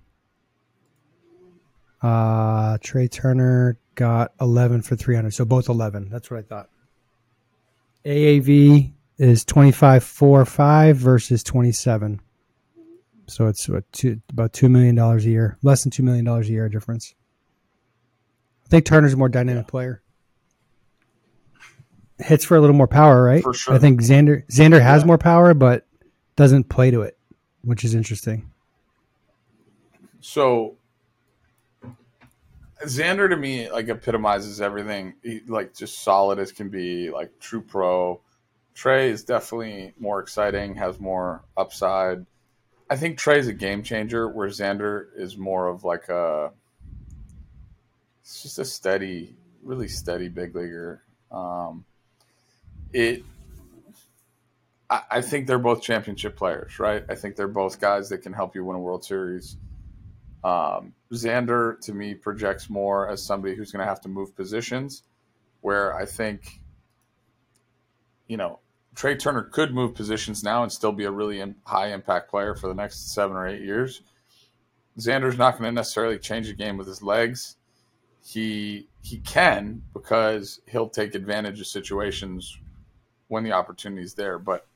Uh, Trea Turner got 11 for 300. So both 11. That's what I thought. AAV is 25.45 versus 27. So it's what, two, about two million dollars a year, less than two million dollars a year difference. I think Turner's a more dynamic yeah. player. Hits for a little more power, right? For sure. I think Xander Xander has yeah. more power, but doesn't play to it, which is interesting. So Xander to me like epitomizes everything. He, like just solid as can be, like true pro. Trea is definitely more exciting, has more upside. I think Trea's a game changer, where Xander is more of like a. It's just a steady, really steady big leaguer. Um, it. I, I think they're both championship players, right? I think they're both guys that can help you win a World Series. Um, Xander to me projects more as somebody who's going to have to move positions, where I think, you know, Trea Turner could move positions now and still be a really high impact player for the next seven or eight years. Xander's not going to necessarily change the game with his legs. He he can because he'll take advantage of situations when the opportunity is there. But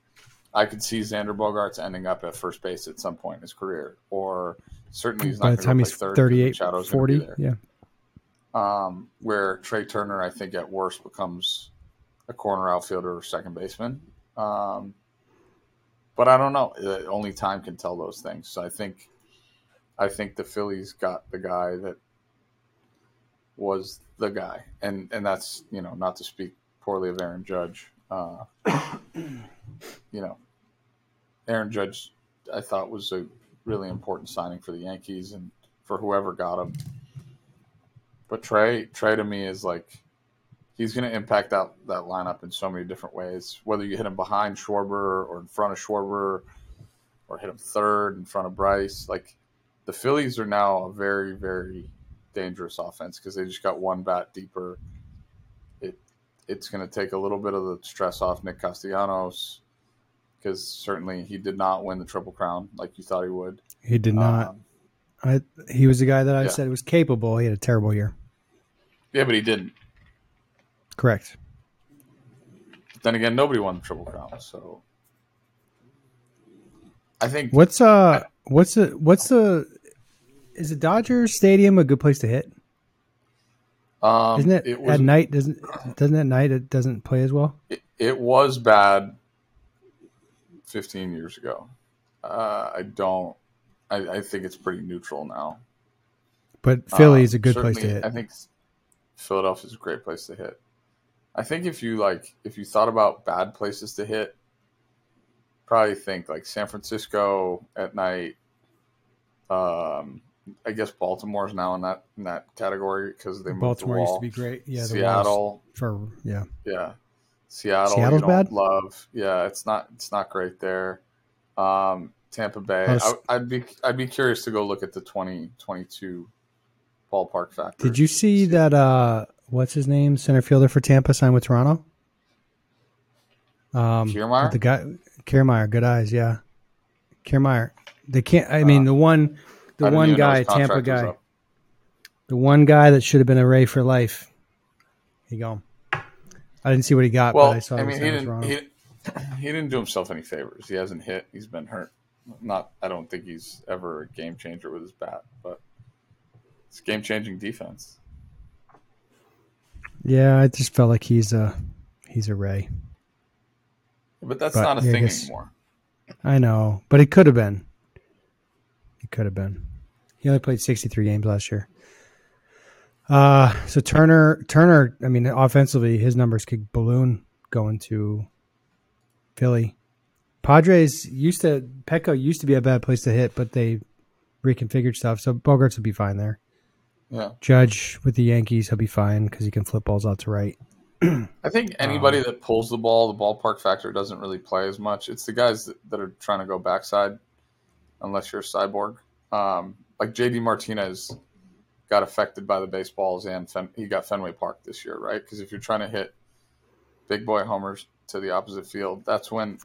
I could see Xander Bogaerts ending up at first base at some point in his career, or certainly he's not by the time he's 38, 40, yeah. Um, where Trea Turner, I think, at worst becomes a corner outfielder or second baseman. Um, but I don't know. Uh, only time can tell those things. So I think, I think the Phillies got the guy that was the guy, and and that's you know not to speak poorly of Aaron Judge. Uh, you know, Aaron Judge, I thought was a really important signing for the Yankees and for whoever got him. But Trea, Trea to me is like he's going to impact that that lineup in so many different ways. Whether you hit him behind Schwarber or in front of Schwarber, or hit him third in front of Bryce, like the Phillies are now a very very dangerous offense because they just got one bat deeper. It it's going to take a little bit of the stress off Nick Castellanos because certainly he did not win the Triple Crown like you thought he would. He did not. Um, I he was the guy that I yeah. said was capable. He had a terrible year. Yeah, but he didn't. Correct. But then again, nobody won the Triple Crown, so I think what's uh what's the what's the is the Dodger Stadium a good place to hit? Um, Isn't it, it was, at night? Doesn't doesn't at night it doesn't play as well? It, it was bad 15 years ago. Uh, I don't. I, I, think it's pretty neutral now. But Philly is a good place to hit. I think Philadelphia is a great place to hit. I think if you like, if you thought about bad places to hit, probably think like San Francisco at night. Um, I guess Baltimore is now in that in that category because they moved Baltimore the wall. used to be great. Yeah, Seattle for yeah, yeah. Seattle, Seattle's bad. Love, yeah, it's not it's not great there. Um, Tampa Bay, I, would be I'd be curious to go look at the twenty twenty two ballpark factor. Did you see that? Uh, what's his name? Center fielder for Tampa signed with Toronto. Um, Kiermaier? the guy Kiermaier, good eyes, yeah. Kiermaier, they can't. I mean, uh, the one, the one guy, Tampa guy, the one guy that should have been a Ray for life. He gone. I didn't see what he got, well, but I saw. I mean, he didn't. He, he didn't do himself any favors. He hasn't hit. He's been hurt. Not. I don't think he's ever a game changer with his bat, but it's game changing defense. Yeah, I just felt like he's a he's a Ray. But that's but, not a yeah, thing anymore. I know, but it could have been. It could have been. He only played 63 games last year. Uh, so Turner, Turner, I mean, offensively, his numbers could balloon going to Philly. Padres used to Petco used to be a bad place to hit, but they reconfigured stuff. So Bogaerts would be fine there. Yeah. Judge with the Yankees, he'll be fine because he can flip balls out to right. I think anybody um, that pulls the ball, the ballpark factor doesn't really play as much. It's the guys that, that are trying to go backside, unless you're a cyborg. Um, like JD Martinez got affected by the baseballs and Fen- he got Fenway Park this year, right? Because if you're trying to hit big boy homers to the opposite field, that's when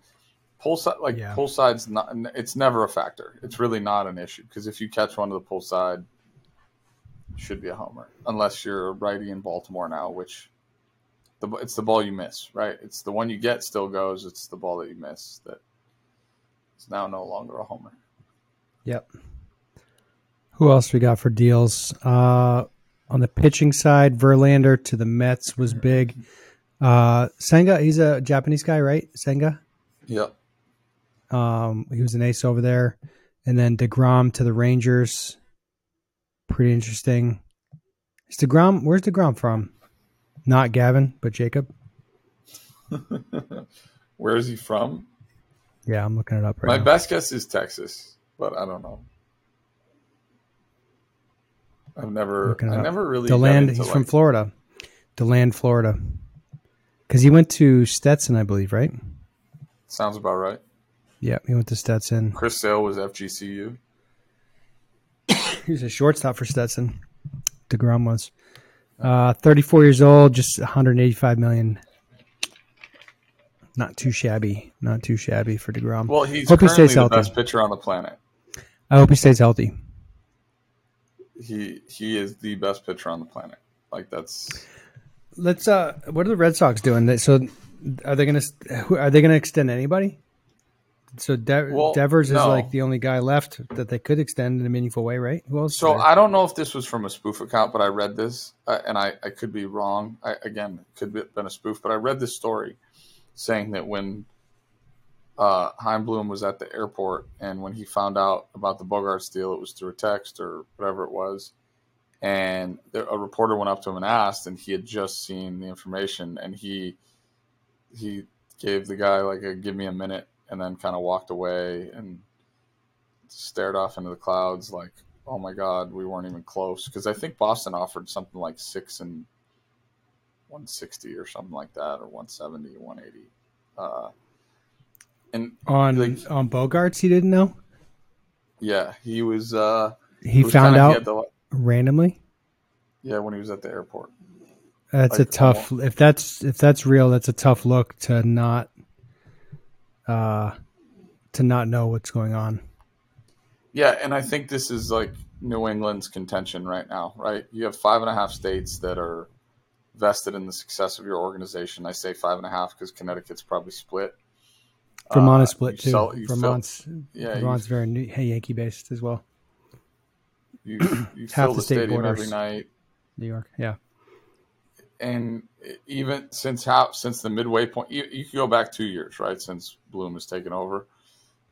pull side like yeah. pull side's not. It's never a factor. It's really not an issue because if you catch one to the pull side, should be a homer unless you're a righty in Baltimore now, which the it's the ball you miss, right? It's the one you get still goes. It's the ball that you miss that is now no longer a homer. Yep. Who else we got for deals? Uh, on the pitching side, Verlander to the Mets was big. Uh, Senga, he's a Japanese guy, right? Senga. Yeah. Um, he was an ace over there, and then Degrom to the Rangers. Pretty interesting. Is Degrom? Where's Degrom from? Not Gavin, but Jacob. Where is he from? Yeah, I'm looking it up right My now. best guess is Texas, but I don't know. I've never, I never really. Deland, he's from Florida. Deland, Florida. Because he went to Stetson, I believe, right? Sounds about right. Yeah, he went to Stetson. Chris Sale was FGCU. He was a shortstop for Stetson. Degrom was. Uh, 34 years old, just 185 million. Not too shabby. Not too shabby for Degrom. Well, he's Hope he currently stays the healthy. best pitcher on the planet. I hope he stays healthy. He he is the best pitcher on the planet. Like that's Let's. Uh, what are the Red Sox doing? So, are they going to? Are they going to extend anybody? So De- Well, Devers is no. like the only guy left that they could extend in a meaningful way, right? Who else? So? I don't know if this was from a spoof account, but I read this, uh, and I, I could be wrong. I, again, it could have been a spoof, but I read this story saying that when uh, Chaim Bloom was at the airport, and when he found out about the Bogaerts deal, it was through a text or whatever it was, and there, a reporter went up to him and asked, and he had just seen the information, and he he gave the guy like a "give me a minute," and then kind of walked away and stared off into the clouds like oh my god we weren't even close. Because i think boston offered something like six and 160 or something like that or 170 180 uh, and on like- on Bogaerts, he didn't know. yeah he was uh He was found kinda- out had the- randomly. yeah when he was at the airport That's like, a tough. If that's if that's real, that's a tough look to not, uh, to not know what's going on. Yeah, and I think this is like New England's contention right now, right? You have five and a half states that are vested in the success of your organization. I say five and a half because Connecticut's probably split. Vermont Uh, is split too. sell- fill- Vermont's yeah, you, Vermont's very new, hey, Yankee based as well. you, you half fill the the state stadium borders. every night, New York, yeah. and even since how since the midway point, you, you could go back two years, right? Since Bloom has taken over,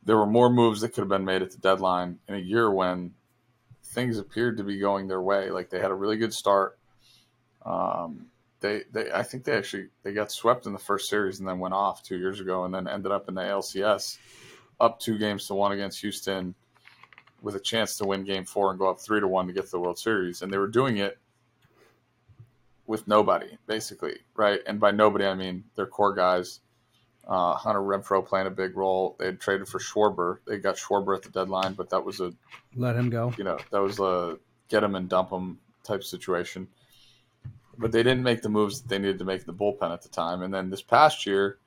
there were more moves that could have been made at the deadline in a year when things appeared to be going their way. Like they had a really good start. Um, they, they, I think they actually they got swept in the first series and then went off two years ago, and then ended up in the ALCS, up two games to one against Houston, with a chance to win Game Four and go up three to one to get to the World Series. And they were doing it with nobody, basically, right? And by nobody, I mean their core guys. Uh, Hunter Renfroe playing a big role. They had traded for Schwarber. They got Schwarber at the deadline, but that was a Let him go. you know that was a get him and dump him type situation. But they didn't make the moves that they needed to make the bullpen at the time. And then this past year,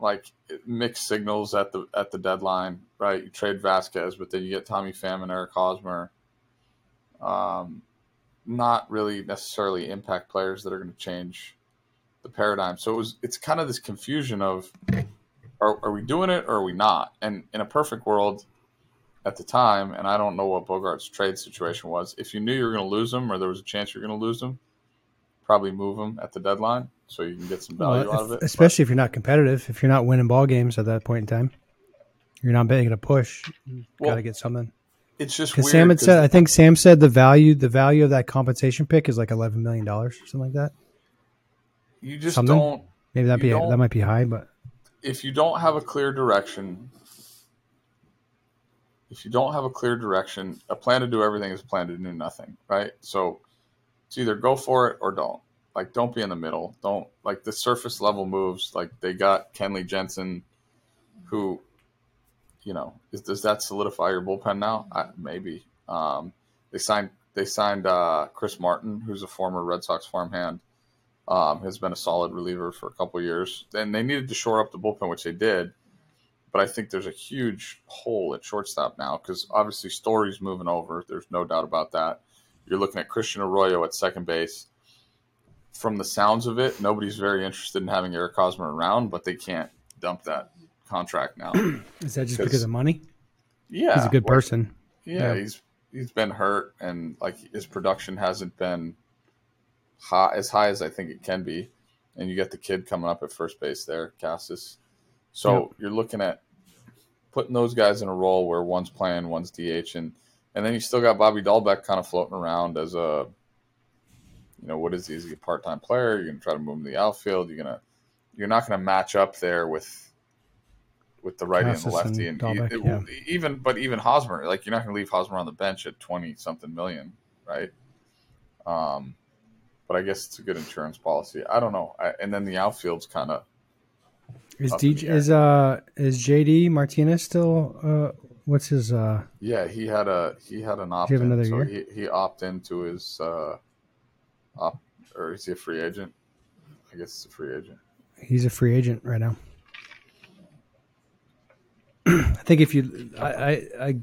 like mixed signals at the at the deadline, right? You trade Vazquez, but then you get Tommy Pham and Eric Hosmer. Um, not really necessarily impact players that are going to change the paradigm. So it was it's kind of this confusion of are, are we doing it or are we not? And in a perfect world, at the time, and I don't know what Bogaerts' trade situation was. If you knew you were going to lose him, or there was a chance you're going to lose him, probably move him at the deadline so you can get some value Well, out of it. especially if you're not competitive, if you're not winning ball games at that point in time, you're not making a push. You Well, got to get something. It's just Because. Sam had said, I think Sam said the value, the value of that compensation pick is like eleven million dollars or something like that. you just something? don't. Maybe that be that might be high, but If you don't have a clear direction, if you don't have a clear direction, a plan to do everything is a plan to do nothing, right? So it's either go for it or don't. Like, don't be in the middle. Don't like the surface level moves. Like they got Kenley Jansen, who, you know, is, does that solidify your bullpen now? I, maybe. Um, they signed they signed uh, Chris Martin, who's a former Red Sox farmhand. Um, has been a solid reliever for a couple years, and they needed to shore up the bullpen, which they did. But I think there's a huge hole at shortstop now because obviously Story's moving over. There's no doubt about that. You're looking at Christian Arroyo at second base. From the sounds of it, nobody's very interested in having Eric Hosmer around, but they can't dump that contract now. is that just 'Cause- because of money? Yeah, he's a good like, person. Yeah, yeah, he's he's been hurt, and like his production hasn't been high as high as I think it can be. And you get the kid coming up at first base there, Casas. So yep. you're looking at putting those guys in a role where one's playing, one's DH, and and then you still got Bobby Dalbec kind of floating around as a, you know, what is he? Is he a part time player? You're gonna try to move him to the outfield. You're gonna, you're not gonna match up there with, with the righty Casas and the lefty, and, and Dalbec, it, yeah. even but even Hosmer, like you're not gonna leave Hosmer on the bench at twenty something million, right? Um, but I guess it's a good insurance policy. I don't know. I, and then the outfield's kind of is DJ is uh is JD Martinez still uh what's his uh Yeah, he had a he had an opt in. Another so year? he he opt into his uh op or is he a free agent? I guess it's a free agent. He's a free agent right now. I think if you I, I, I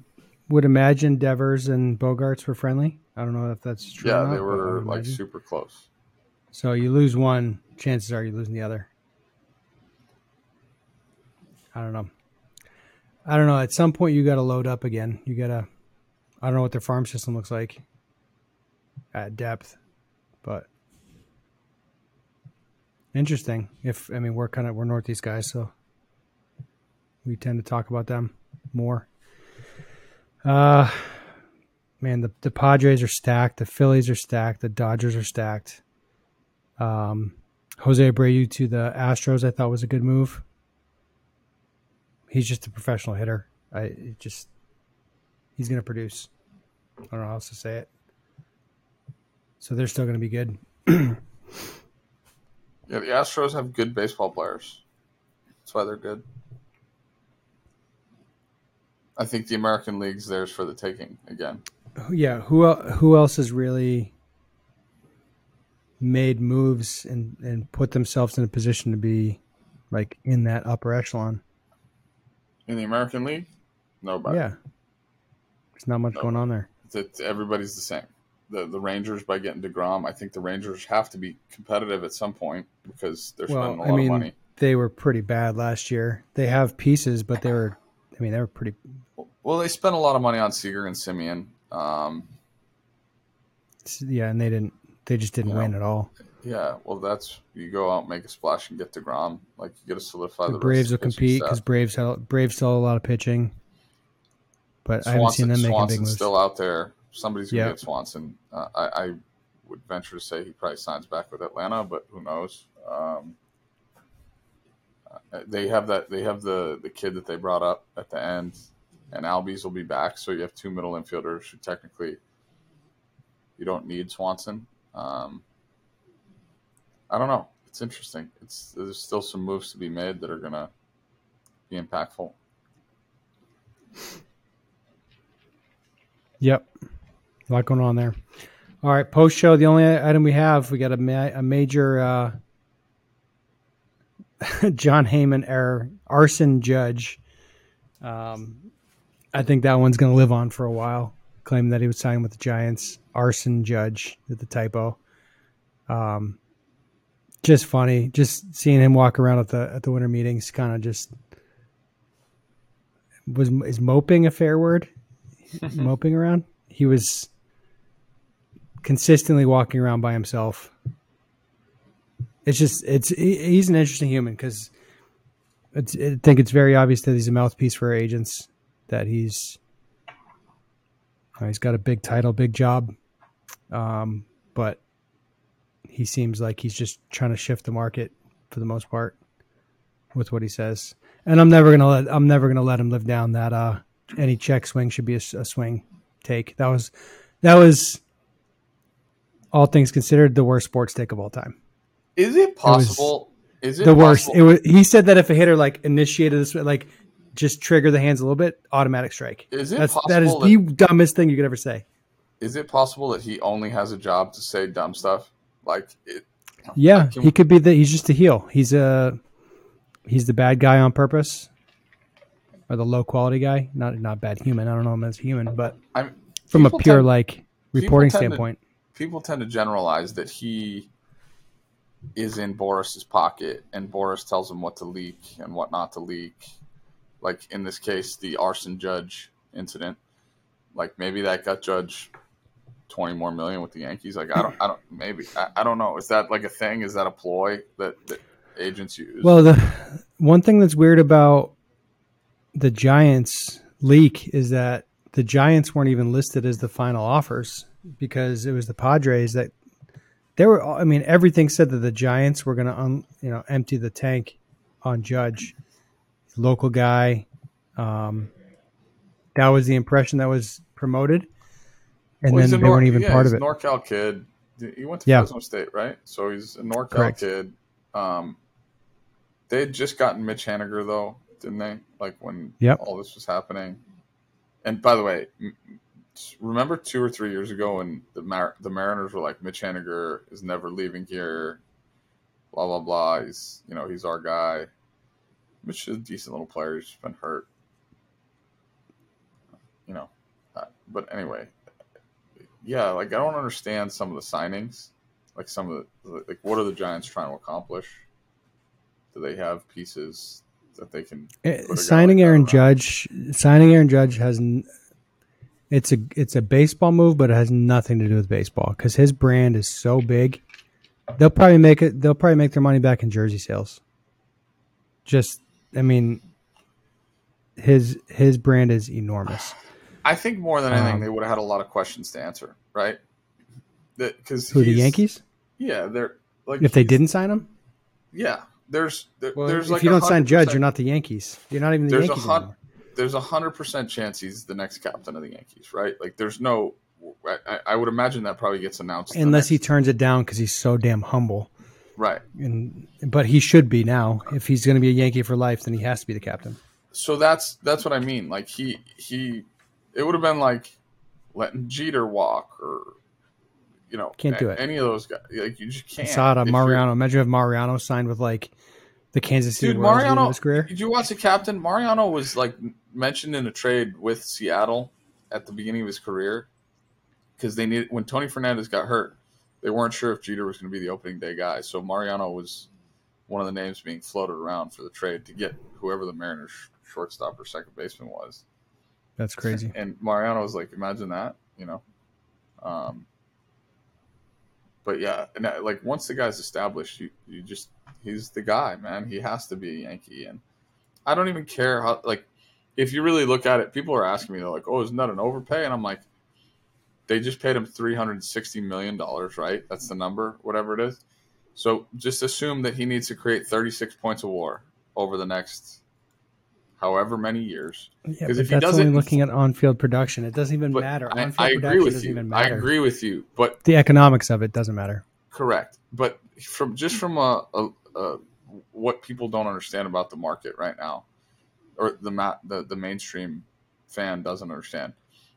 would imagine Devers and Bogaerts were friendly. I don't know if that's true. Yeah, they were like super close. So you lose one, chances are you're losing the other. I don't know. I don't know. At some point, you got to load up again. You got to. I don't know what their farm system looks like at depth, but interesting. If I mean, we're kind of we're Northeast guys, so we tend to talk about them more. Uh, man, the the Padres are stacked. The Phillies are stacked. The Dodgers are stacked. Um, Jose Abreu to the Astros, I thought was a good move he's just a professional hitter. I just he's going to produce. I don't know how else to say it. So they're still going to be good. yeah, the Astros have good baseball players. That's why they're good. I think the American League's theirs for the taking again. Oh, yeah, who who else has really made moves and and put themselves in a position to be like in that upper echelon? In the American League? Nobody. Yeah. There's not much Nobody. going on there. It's, everybody's the same. The the Rangers by getting Degrom, I think the Rangers have to be competitive at some point because they're well, spending a lot I mean, of money. They were pretty bad last year. They have pieces, but they were, I mean, they were pretty. Well, they spent a lot of money on Seager and Semien. Um, yeah, and they didn't. They just didn't win know, at all. Yeah, well, that's you go out, make a splash, and get to Degrom. Like you got to solidify the, the Braves will compete because Braves have, Braves still a lot of pitching, but Swanson, I haven't seen them making big moves. Still out there, somebody's gonna yep. get Swanson. Uh, I, I, would venture to say he probably signs back with Atlanta, but who knows? Um, uh, they have that. They have the the kid that they brought up at the end, and Albies will be back. So you have two middle infielders who technically you don't need Swanson. Um, I don't know. It's interesting. It's there's still some moves to be made that are gonna be impactful. Yep, a lot going on there. All right, post show. The only item we have, we got a, ma- a major uh, Jon Heyman error, arson judge. Um, I think that one's going to live on for a while. Claiming that he was signing with the Giants, arson judge, the typo. Um, just funny. Just seeing him walk around at the at the winter meetings, kind of just was is moping a fair word? moping around. He was consistently walking around by himself. It's just it's he's an interesting human because I think it's very obvious that he's a mouthpiece for agents. That he's he's got a big title, big job, um, but he seems like he's just trying to shift the market for the most part with what he says. And I'm never gonna let I'm never gonna let him live down that uh any check swing should be a, a swing take. That was that was all things considered the worst sports take of all time. Is it possible? It is it the possible? worst? It was. He said that if a hitter like initiated this, like just trigger the hands a little bit, automatic strike. Is it That's, possible that is that, the dumbest thing you could ever say. Is it possible that he only has a job to say dumb stuff? Like it. Yeah, like, he could be the. He's just a heel. He's a. He's the bad guy on purpose, or the low quality guy. Not not bad human. I don't know him as human, but I'm, from a pure tend, like reporting standpoint, to, people tend to generalize that he is in Boras's pocket, and Boras tells him what to leak and what not to leak. Like in this case, the arson judge incident. Like maybe that got Judge twenty more million with the Yankees. Like I don't, I don't, maybe I, I don't know. Is that like a thing? Is that a ploy that, that agents use? Well, the one thing that's weird about the Giants leak is that the Giants weren't even listed as the final offers because it was the Padres that they were. I mean, everything said that the Giants were going to, un, you know, empty the tank on Judge, local guy. Um, that was the impression that was promoted, and well, then they Nor- weren't even yeah, part of it. NorCal kid. He went to yeah. Fresno State, right? So he's a NorCal Correct. kid. Um, they had just gotten Mitch Haniger though, didn't they? Like when yep. all this was happening. And by the way, remember two or three years ago when the Mar- the Mariners were like Mitch Haniger is never leaving here, blah blah blah. He's you know he's our guy. Mitch is a decent little player. He's been hurt, you know. Uh, but anyway, yeah, like I don't understand some of the signings. Like some of the like, what are the Giants trying to accomplish? Do they have pieces that they can uh, signing Aaron Judge? Signing Aaron Judge has it's a it's a baseball move, but it has nothing to do with baseball because his brand is so big. They'll probably make it. They'll probably make their money back in jersey sales. Just, I mean, his his brand is enormous. I think more than anything, um, they would have had a lot of questions to answer, right? Because who the Yankees? Yeah, they're like if they didn't sign him. Yeah, there's there, well, there's if like you don't sign Judge, you're not the Yankees. You're not even the Yankees. A hun- there's a hundred percent chance he's the next captain of the Yankees, right? Like, there's no. I, I would imagine that probably gets announced unless he turns it down because he's so damn humble, right? And but he should be now. If he's going to be a Yankee for life, then he has to be the captain. So that's that's what I mean. Like he he, it would have been like letting Jeter walk or you know can't do it. Any of those guys, like you just can't. Sada, Mariano. Imagine if Mariano signed with like the Kansas City Dude, Mariano, his career. Did you watch the captain? Mariano was like mentioned in a trade with Seattle at the beginning of his career because they needed when Tony Fernandez got hurt, they weren't sure if Jeter was going to be the opening day guy. So Mariano was one of the names being floated around for the trade to get whoever the Mariners shortstop or second baseman was. That's crazy. And Mariano was like, imagine that, you know. Um, but yeah, and like once the guy's established, you you just he's the guy, man. He has to be a Yankee, and I don't even care how like if you really look at it, people are asking me, they're like, "Oh, isn't that an overpay?" And I'm like, they just paid him three hundred sixty million dollars, right? That's the number, whatever it is. So just assume that he needs to create thirty six points of WAR over the next however many years. Yeah, but if that's only looking at on-field production. It doesn't even matter. I, I agree with you. I agree with you, but the economics of it doesn't matter. Correct, but from just from a, a, a what people don't understand about the market right now, or the the the mainstream fan doesn't understand.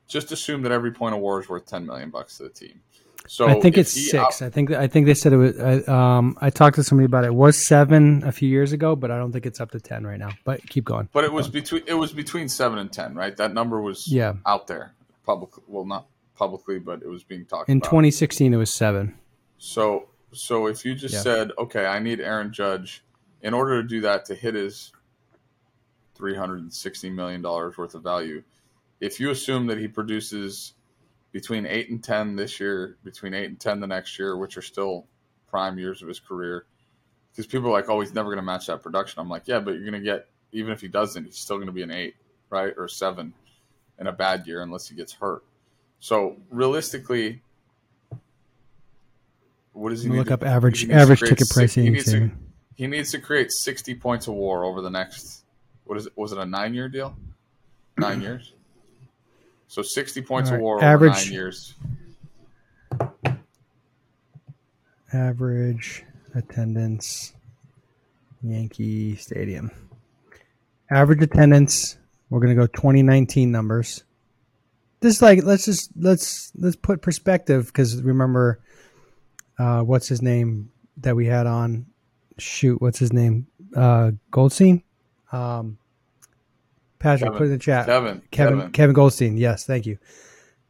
Just assume that every point of WAR is worth ten million bucks to the team. So I think it's six. I think I think they said it was. I, um, I talked to somebody about it. it. Was seven a few years ago, but I don't think it's up to ten right now. But keep going. But it was between it was between seven and ten, right? That number was yeah out there publicly. Well, not publicly, but it was being talked in about. 2016. It was seven. So so if you just yeah. said, okay, I need Aaron Judge in order to do that to hit his three hundred and sixty million dollars worth of value, if you assume that he produces between eight and ten this year, between eight and ten the next year, which are still prime years of his career. Because people are like, oh, he's never going to match that production. I'm like, yeah, but you're going to get even if he doesn't, he's still going to be an eight, right, or seven in a bad year unless he gets hurt. So realistically, what does he look up average average ticket pricing? He needs, to, he needs to create sixty points of WAR over the next. What is it? Was it a nine year deal? Nine years. So 60 points right. of war average, over nine years. Average attendance, Yankee Stadium. Average attendance, we're going to go 2019 numbers. This like let's just let's let's put perspective because remember, uh, what's his name that we had on? Shoot, what's his name? Uh, Goldstein. Um, Patrick, Kevin. put it in the chat. Kevin. Kevin. Kevin, Kevin Goldstein. Yes, thank you.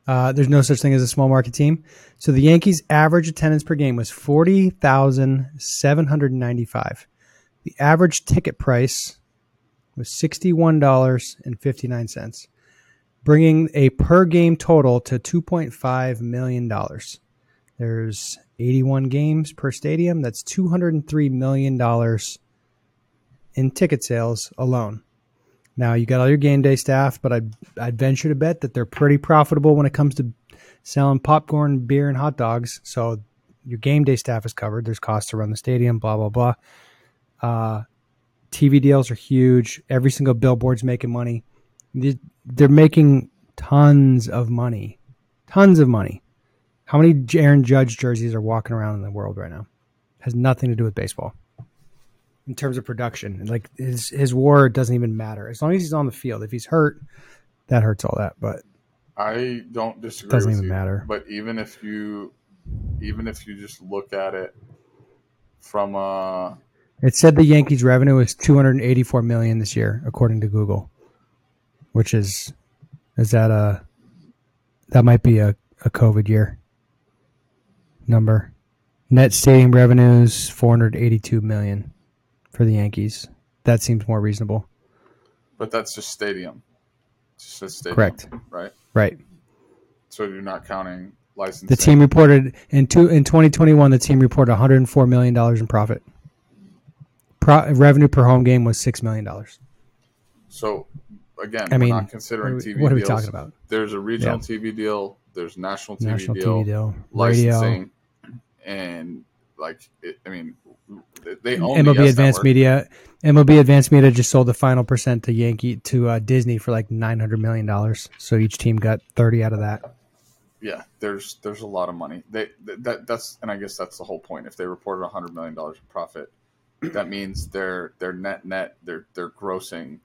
Uh, there's no such thing as a small market team. So the Yankees' average attendance per game was forty thousand seven hundred ninety-five. The average ticket price was sixty-one dollars and fifty-nine cents. bringing a per game total to $2.5 million. There's 81 games per stadium. That's $203 million in ticket sales alone. Now you got all your game day staff, but I'd, I'd venture to bet that they're pretty profitable when it comes to selling popcorn, beer, and hot dogs. So your game day staff is covered. There's costs to run the stadium, blah blah blah. Uh, TV deals are huge. Every single billboard's making money. They're making tons of money, tons of money. How many Aaron Judge jerseys are walking around in the world right now? Has nothing to do with baseball. In terms of production, like his his WAR doesn't even matter as long as he's on the field. If he's hurt, that hurts all that. But I don't disagree. Doesn't even you, matter. But even if you, even if you just look at it from a, it said the Yankees' revenue is 284 million this year, according to Google, which is is that a that might be a, a COVID year number. Net stadium revenues 482 million for the Yankees. That seems more reasonable. But that's just stadium. It's just stadium, Correct. Right. Right. So you're not counting license. The team reported in two in 2021. The team reported 104 million dollars in profit. Pro, revenue per home game was six million dollars. So again, I mean, we're not considering what we- TV. what are we deals. talking about? There's a regional Yeah. TV deal. There's national TV National deal. TV deal, radio, licensing, and like it, I mean, they- own the MLB YES Advanced network. Media. MLB Advanced Media just sold the final percent to Yankee to uh, Disney for like 900 million dollars. So each team got 30 out of that. Yeah, there's there's a lot of money. They that that's and I guess that's the whole point. If they reported hundred million dollars in profit, that means their their net net they're they're grossing.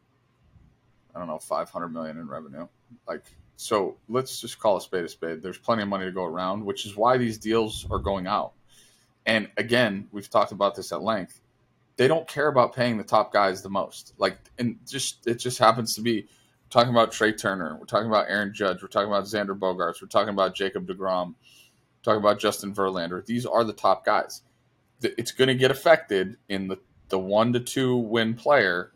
I don't know, five hundred million in revenue. Like so, let's just call a spade a spade. There's plenty of money to go around, which is why these deals are going out. And again, we've talked about this at length. They don't care about paying the top guys the most. Like, and just it just happens to be talking about Trea Turner. We're talking about Aaron Judge. We're talking about Xander Bogaerts. We're talking about Jacob DeGrom. We're talking about Justin Verlander. These are the top guys. It's going to get affected in the, the one to two win player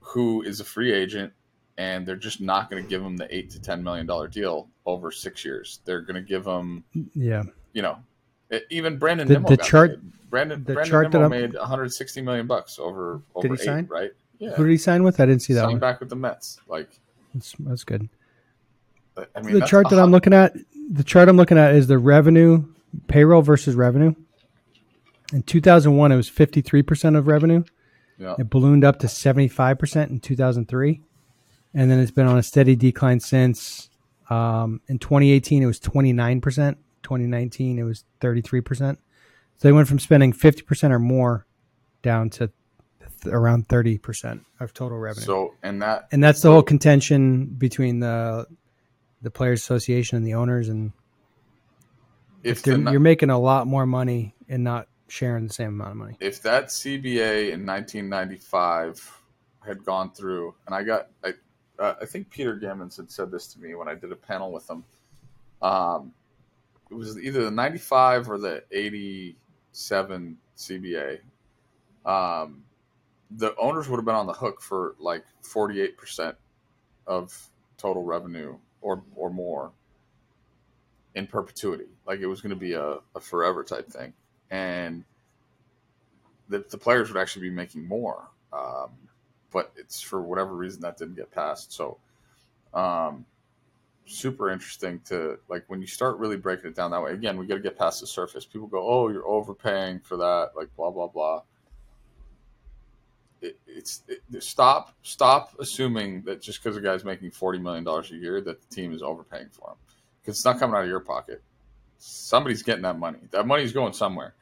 who is a free agent, and they're just not going to give him the eight to ten million dollar deal over six years. They're going to give him, Yeah. you know, even Brandon The- Nimmo the got chart- paid. Brandon the Brandon chart that Nimmo I'm- made 160 million bucks over over Did he eight, sign? right? Yeah, Who did he sign with? I didn't see that signed one. back with the Mets. Like, That's, that's good. I mean, the chart that I'm looking at, the chart I'm looking at is the revenue, payroll versus revenue. In 2001, it was 53% of revenue. Yeah. It ballooned up to 75% in 2003. And then it's been on a steady decline since. Um, in 2018, it was 29%. 2019, it was 33%. So they went from spending 50% or more down to th- around 30% of total revenue. So, and that and that's the whole contention between the the players association and the owners and if if the, you're making a lot more money and not sharing the same amount of money. if that CBA in 1995 had gone through, and I got, I, uh, I think Peter Gammons had said this to me when I did a panel with him. Um, it was either the 95 or the 87 CBA. Um, the owners would have been on the hook for like 48% of total revenue or, or more in perpetuity. Like it was going to be a, a forever type thing. And the, the players would actually be making more. Um, but it's for whatever reason that didn't get passed. So, um, super interesting to like when you start really breaking it down that way. Again, we got to get past the surface. People go, "Oh, you're overpaying for that," like blah blah blah. It, it's it, stop stop assuming that just because a guy's making forty million dollars a year that the team is overpaying for him because it's not coming out of your pocket. Somebody's getting that money. That money's going somewhere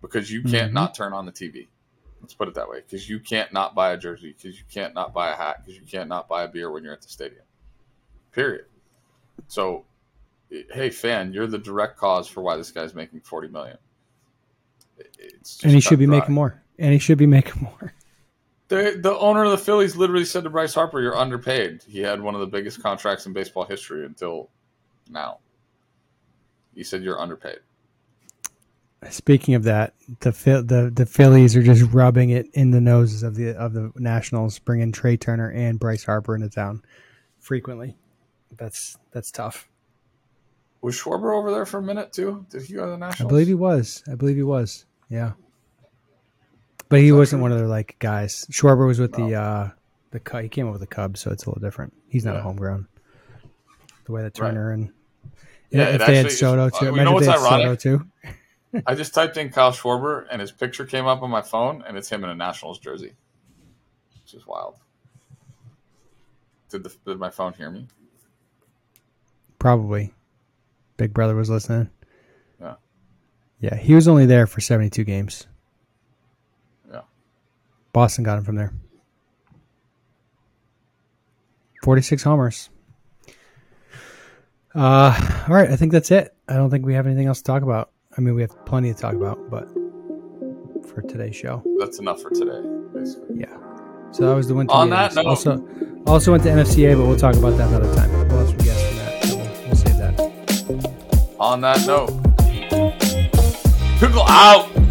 because you can't Mhm. not turn on the TV. Let's put it that way because you can't not buy a jersey because you can't not buy a hat because you can't not buy a beer when you're at the stadium. Period. So, hey, fan, you're the direct cause for why this guy's making forty million. It- It's just And he should be dry. making more. And he should be making more. The, the owner of the Phillies literally said to Bryce Harper, "You're underpaid." He had one of the biggest contracts in baseball history until now. He said, "You're underpaid." Speaking of that, the the the Phillies are just rubbing it in the noses of the of the Nationals, bringing Trea Turner and Bryce Harper into town frequently. That's that's tough. Was Schwarber over there for a minute too? Did he go to the Nationals? I believe he was. I believe he was. Yeah. But he wasn't one of their like guys. Schwarber was with no. the uh the. He came over the Cubs, so it's a little different. He's not yeah. homegrown. The way that Turner right. and yeah, if they had Soto too. Uh, you know what's ironic? too. I just typed in Kyle Schwarber and his picture came up on my phone, and it's him in a Nationals jersey, which is wild. Did the did my phone hear me? Probably. Big Brother was listening. Yeah. Yeah, he was only there for 72 games. Yeah. Boston got him from there. 46 homers. Uh, all right, I think that's it. I don't think we have anything else to talk about. I mean, we have plenty to talk about, but for today's show, that's enough for today, basically. Yeah. So that was the winter. On meetings. that note, also, also went to NFCA, but we'll talk about that another time. We'll On that note, pickle out.